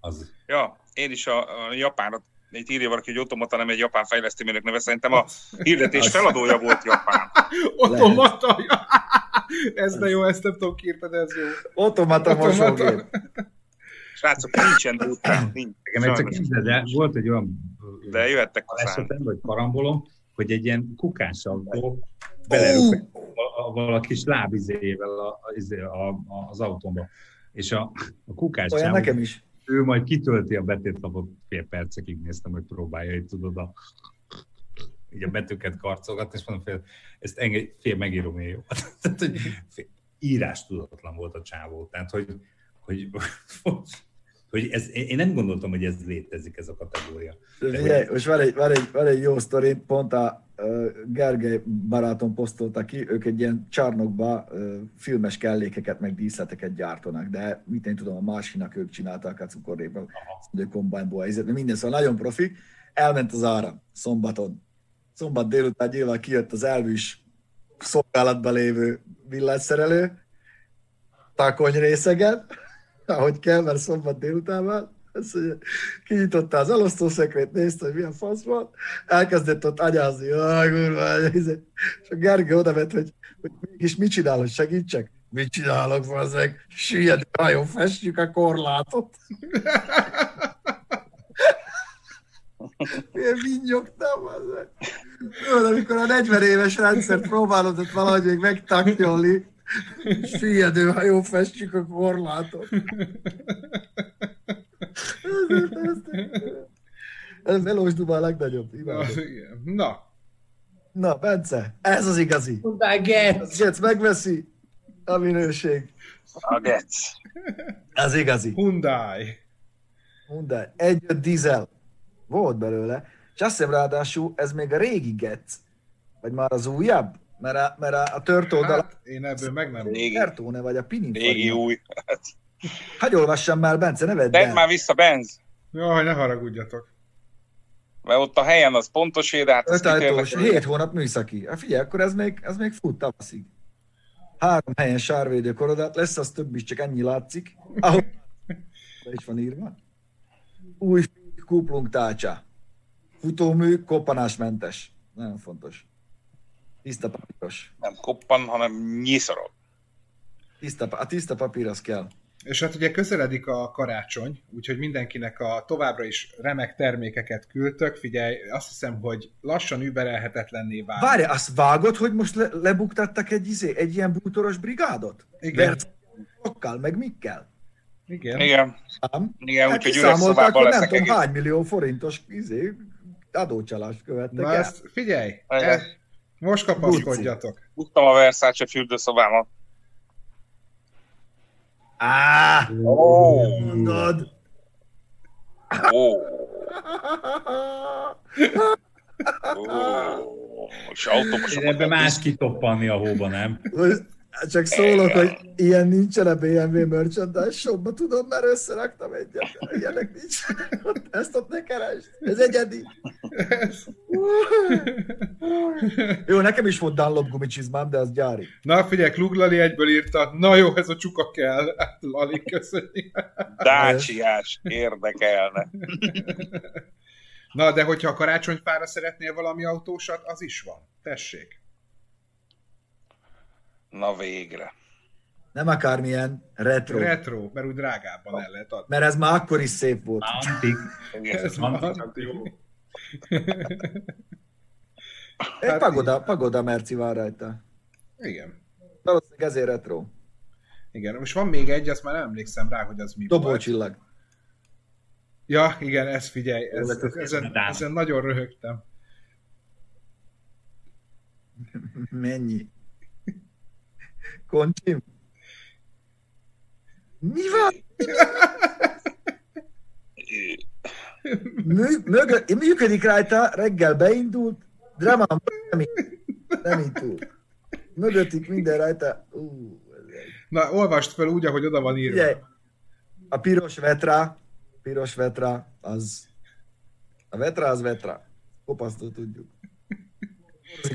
Az. Ja, én is a, a japánra itt írja valaki, hogy automata nem egy japán fejlesztőmérnök neve, szerintem a hirdetés feladója volt japán. automata, ez de jó, ezt nem tudom kiírtani, ez jó. Automata, automata. Srácok, nincsen délután, nincs. Nekem egyszer képzeld el, volt egy olyan de jöhettek esetem, vagy karambolom, hogy egy ilyen kukás autó belerúgott valaki kis lábizével a, a, a, az autóba. És a, a kukás Olyan nekem is. Ő majd kitölti a betétlapot, fél percekig néztem, hogy próbálja, hogy tudod a így a betűket karcolgat, és mondom, fél, ezt engedj, fél megírom én jó. Tehát, hogy fél, írás tudatlan volt a csávó. Tehát, hogy, hogy hogy ez, én nem gondoltam, hogy ez létezik, ez a kategória. Ugye, hogy... most van egy, van, egy, van egy jó sztori, pont a uh, Gergely barátom posztolta ki, ők egy ilyen csarnokba uh, filmes kellékeket, meg díszleteket gyártanak, de mit én tudom, a másinak ők csinálták a cukorréban, a kombányból, minden, szóval nagyon profi. Elment az áram szombaton. Szombat délután nyilván kijött az elvűs szolgálatban lévő villanyszerelő, takony részeget, ahogy kell, mert szombat délután hogy kinyitotta az elosztószekrényt, nézte, hogy milyen fasz van, elkezdett ott anyázni, kurva, és a Gergő oda ment, hogy, hogy mégis mit csinál, hogy segítsek? Mit csinálok, fazzeg? Süllyed, nagyon festjük a korlátot. Milyen vinnyogtam, fazzeg. Tudod, amikor a 40 éves rendszert próbálod ott valahogy még megtaknyolni, Figyelő, ha jó festjük a korlátot. Ez Melós Duba a legnagyobb. Na. Na, Bence, ez az igazi. Get. Getsz megveszi. A minőség. A gec. Az igazi. Hyundai. Hyundai. Egy a dízel. Volt belőle. És azt hiszem ráadásul ez még a régi gec. Vagy már az újabb? Mert a, mert a, a tört oldal Hát, én ebből meg nem... Régi. Kertóne vagy a Pinin. Régi új. Hagy olvassam már, Bence, ne vedd Tedd már vissza, Benz. Jaj, ne haragudjatok. Mert ott a helyen az pontosé, de hát az Öt ajtós, kitérnek- 7 hónap műszaki. Hát figyelj, akkor ez még, ez még fut tavaszig. Három helyen sárvédő korodát lesz, az több is, csak ennyi látszik. Ahol is van írva. Új kuplung tárcsa. Futómű, koppanásmentes. Nagyon fontos. Tiszta papíros. Nem koppan, hanem nyiszorog. Tiszta, a tiszta papír az kell. És hát ugye közeledik a karácsony, úgyhogy mindenkinek a továbbra is remek termékeket küldtök. Figyelj, azt hiszem, hogy lassan überelhetetlenné válik. Várj, azt vágod, hogy most le, lebuktattak egy, izé, egy ilyen bútoros brigádot? Igen. Sokkal, meg mikkel? Igen. Igen, Ám? igen, Hát úgyhogy üres szobában hogy nem leszek tudom egész. hány millió forintos izé, adócsalást követtek Na el. ezt figyelj, Igen. Most kapaszkodjatok. Tudtam a Versace fürdőszobámat. Á, Ó, mondod. ó. És autóba Én ebbe más kitoppanni a hóba, nem? Most Csak szólok, hogy ilyen nincsen a BMW merchandise shopba, tudom, mert összeraktam egyet. Ilyenek. Ott- Ezt ott ne keresd. Ez egyedi. Jó, nekem is volt Dunlop gumicsizmám, de az gyári. Na figyelj, Klug Lali egyből írta, na jó, ez a csuka kell. Hát, Lali, köszönjük. Dácsiás érdekelne. Na, de hogyha a karácsonyfára szeretnél valami autósat, az is van. Tessék. Na végre. Nem akármilyen retro. Retro, mert úgy drágábban el lehet adni. Mert ez már akkor is szép volt. Antik. Ez Antik, van. csak jó. Egy Hát pagoda, pagoda merci van rajta. Igen. Valószínűleg ezért retro. Igen, most van még egy, azt már nem emlékszem rá, hogy az mi volt. Dobócsillag. Ja, igen, ezt figyelj, ez, ez ezen, ezen nagyon röhögtem. Mennyi? Koncsim? Mi van? Mű, mögö, működik rajta, reggel beindult, drámán nem, nem indult. Mögöttük minden rajta. Ú, Na, olvast fel úgy, ahogy oda van írva. Figyelj, a piros vetra, piros vetra, az a vetra az vetra. Kopasztó tudjuk.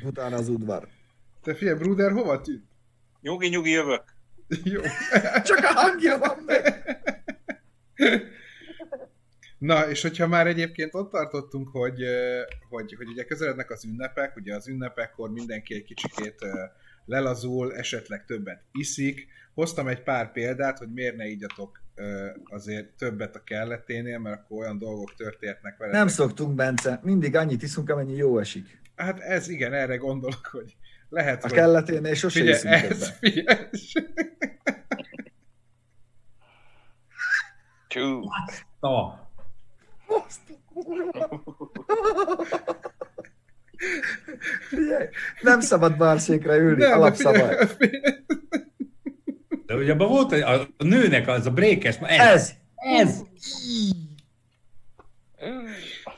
Utána az udvar. Te figyelj, Bruder, hova tűnt? Nyugi, nyugi, jövök. Jó. Csak a hangja van meg. Na, és hogyha már egyébként ott tartottunk, hogy, hogy, hogy ugye közelednek az ünnepek, ugye az ünnepekkor mindenki egy kicsikét lelazul, esetleg többet iszik. Hoztam egy pár példát, hogy miért ne ígyatok eh, azért többet a kelleténél, mert akkor olyan dolgok történhetnek vele. Nem szoktunk, Bence. Mindig annyit iszunk, amennyi jó esik. Hát ez igen, erre gondolok, hogy lehet, A hogy... kelleténél sose Figyelj, ez, figyelj, Tjú. Na, Figyelj, Nem szabad bárszékre ülni, Nem, de alapszabály. figyelj, de ugye abban volt, hogy a nőnek az a brékes, ez, Ez! ez.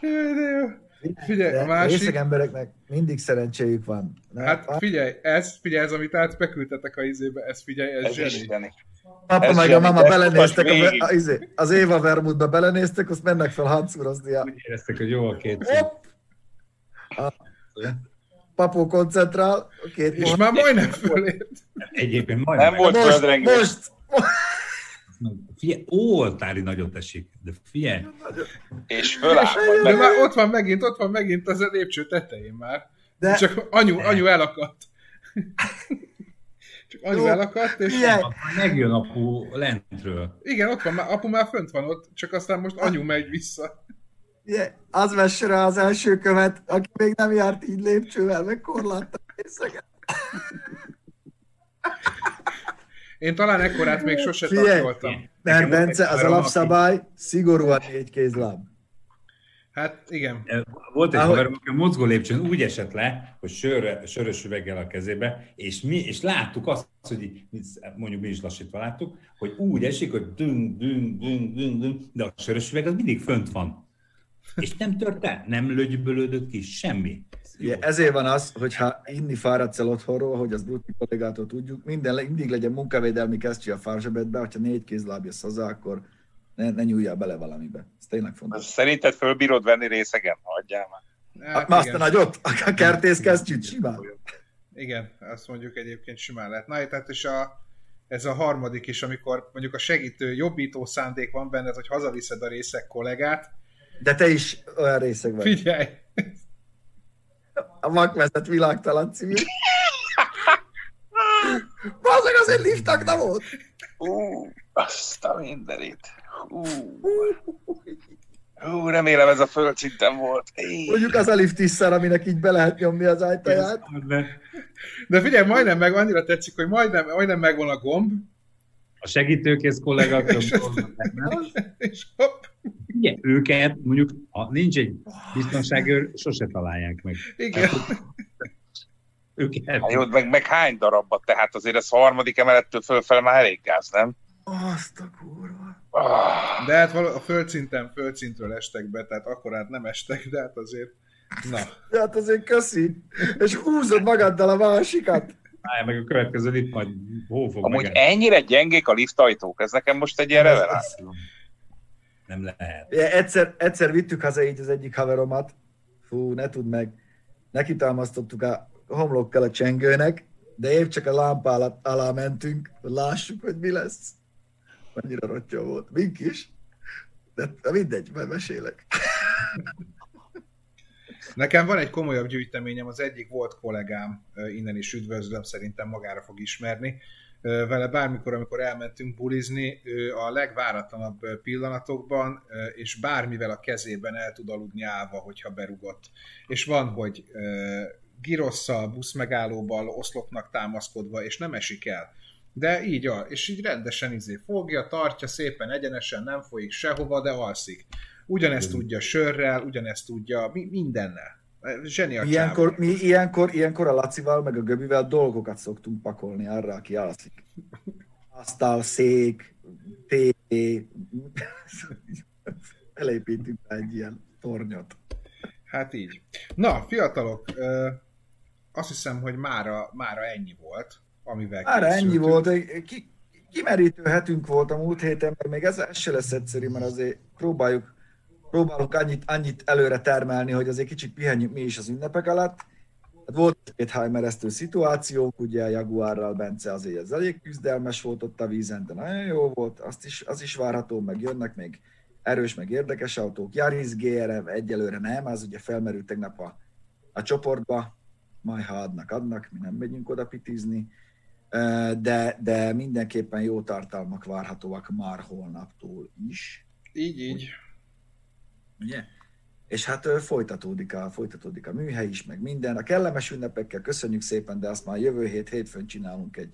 Jó. Figyelj, a másik... embereknek mindig szerencséjük van. Nem? Hát figyelj, ez, figyelj, ez, amit át beküldtetek a izébe, ez figyelj, ez, Ez zseni. is zseni. Papa ez meg a mama belenéztek, a, a, izé, az Éva Vermutba belenéztek, azt mennek fel hancúrozni. A, Úgy éreztek, hogy jó a két! A, papó koncentrál, a két És most, már majdnem fölért. Egyébként majdnem. Nem volt most, földrengés. most, Figyelj, oltári nagyot esik, de figyelj, És föláll. De már ott van megint, ott van megint az a lépcső tetején már. de Csak anyu, anyu elakadt. Csak anyu Jó, elakadt, és figyelj, megjön apu lentről. igen, ott van, apu már fönt van ott, csak aztán most anyu megy vissza. figyelj, az vesse rá az első követ, aki még nem járt így lépcsővel, meg korláttal részegen. Én talán ekkorát még sose Figyelj. Nekem volt Bence, az alapszabály szigorúan négy kézláb. Hát igen. Volt egy Ahogy... haverom, aki a mozgó lépcsőn úgy esett le, hogy sörre, sörös üveggel a kezébe, és mi, és láttuk azt, hogy mondjuk mi is lassítva láttuk, hogy úgy esik, hogy dünk, dünk, dünk, dünk, dünk, de a sörös üveg az mindig fönt van. És nem tört el, nem lögybölődött ki, semmi. Igen, ezért van az, hogyha inni fáradsz el otthonról, hogy az Brutti kollégától tudjuk, minden, mindig legyen munkavédelmi kesztyű a fárzsebedbe, hogyha négy kézláb jössz haza, akkor ne, ne nyúljál bele valamibe. Ez tényleg fontos. Szerinted fölbírod venni részegen? Hagyjál már. Hát, hát azt a nagyot? A kertész kesztyűt simán. Igen, azt mondjuk egyébként simán lehet. Na, tehát és a, ez a harmadik is, amikor mondjuk a segítő, jobbító szándék van benned, hogy hazaviszed a részek kollégát. De te is olyan részeg vagy. Figyelj! A magvezet világtalan című. Bazzeg azért liftak nem volt. Ú, azt a mindenit. Ú. Ú, remélem ez a földszinten volt. Éj. Mondjuk az a lift is szar, aminek így be lehet nyomni az ajtaját. De figyelj, majdnem meg, annyira tetszik, hogy majdnem, majdnem megvan a gomb. A segítőkész kollégák és hopp. Igen, őket mondjuk, ha nincs egy biztonságőr, sose találják meg. Igen. őket. Hát jó, meg, meg hány darabbat, tehát azért ez a harmadik emelettől fölfel már elég gáz, nem? Azt a kurva. Ah. De hát a földszinten, földszintről estek be, tehát akkor hát nem estek, de hát azért, na. De hát azért köszi, és húzod magaddal a másikat. Állj meg a következő itt majd hó fog Amúgy meg ennyire gyengék a liftajtók, ez nekem most egy ilyen reveláció. Nem lehet. Ja, egyszer, egyszer vittük haza így az egyik haveromat, fú, ne tudd meg, neki támasztottuk a homlokkal a csengőnek, de épp csak a lámpa alá mentünk, hogy lássuk, hogy mi lesz. Annyira rottyó volt. Mink is. De mindegy, majd mesélek. Nekem van egy komolyabb gyűjteményem, az egyik volt kollégám, innen is üdvözlöm, szerintem magára fog ismerni. Vele bármikor, amikor elmentünk bulizni, ő a legváratlanabb pillanatokban, és bármivel a kezében el tud aludni állva, hogyha berugott. És van, hogy girosszal, buszmegállóval, oszlopnak támaszkodva, és nem esik el. De így, és így rendesen izé fogja, tartja szépen egyenesen, nem folyik sehova, de alszik. Ugyanezt tudja sörrel, ugyanezt tudja mi, mindennel. Zseniak ilyenkor, mi ilyenkor, ilyenkor a Lacival, meg a Göbivel dolgokat szoktunk pakolni arra, aki alszik. Asztal, szék, tévé, elépítünk egy ilyen tornyot. Hát így. Na, fiatalok, azt hiszem, hogy mára, mára ennyi volt, amivel Mára ennyi volt. Ki, kimerítő hetünk volt a múlt héten, mert még ez, ez se lesz egyszerű, mert azért próbáljuk, próbálunk annyit, annyit előre termelni, hogy azért kicsit pihenjük mi is az ünnepek alatt. Hát volt egy hájmeresztő szituációnk, ugye a Jaguarral Bence azért ez elég küzdelmes volt ott a vízen, de nagyon jó volt, azt is, az is várható, meg jönnek még erős, meg érdekes autók. Yaris GRM egyelőre nem, az ugye felmerült tegnap a, a csoportba, majd ha adnak, adnak, mi nem megyünk oda pitizni, de, de mindenképpen jó tartalmak várhatóak már holnaptól is. Így, így. Ugye? És hát folytatódik a, folytatódik a műhely is, meg minden. A kellemes ünnepekkel köszönjük szépen, de azt már jövő hét hétfőn csinálunk egy,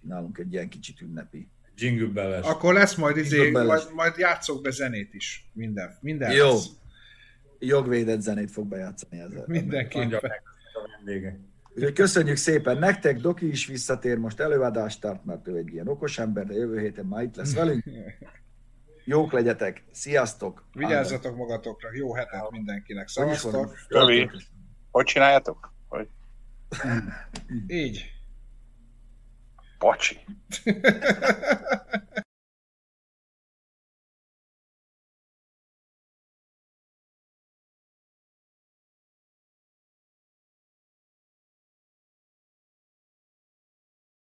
csinálunk egy ilyen kicsit ünnepi. Jingle Bell-es. Akkor lesz majd, izé, majd, majd játszok be zenét is. Minden. minden Jó. Lesz. Jogvédett zenét fog bejátszani ezzel. Mindenképpen. Úgyhogy köszönjük szépen nektek, Doki is visszatér most előadást tart, mert ő egy ilyen okos ember, de jövő héten már itt lesz velünk. Jók legyetek, sziasztok! Vigyázzatok magatokra, jó hetet mindenkinek, szavaztok! Rövi, hogy csináljátok? Hogy? Így. Bocsi.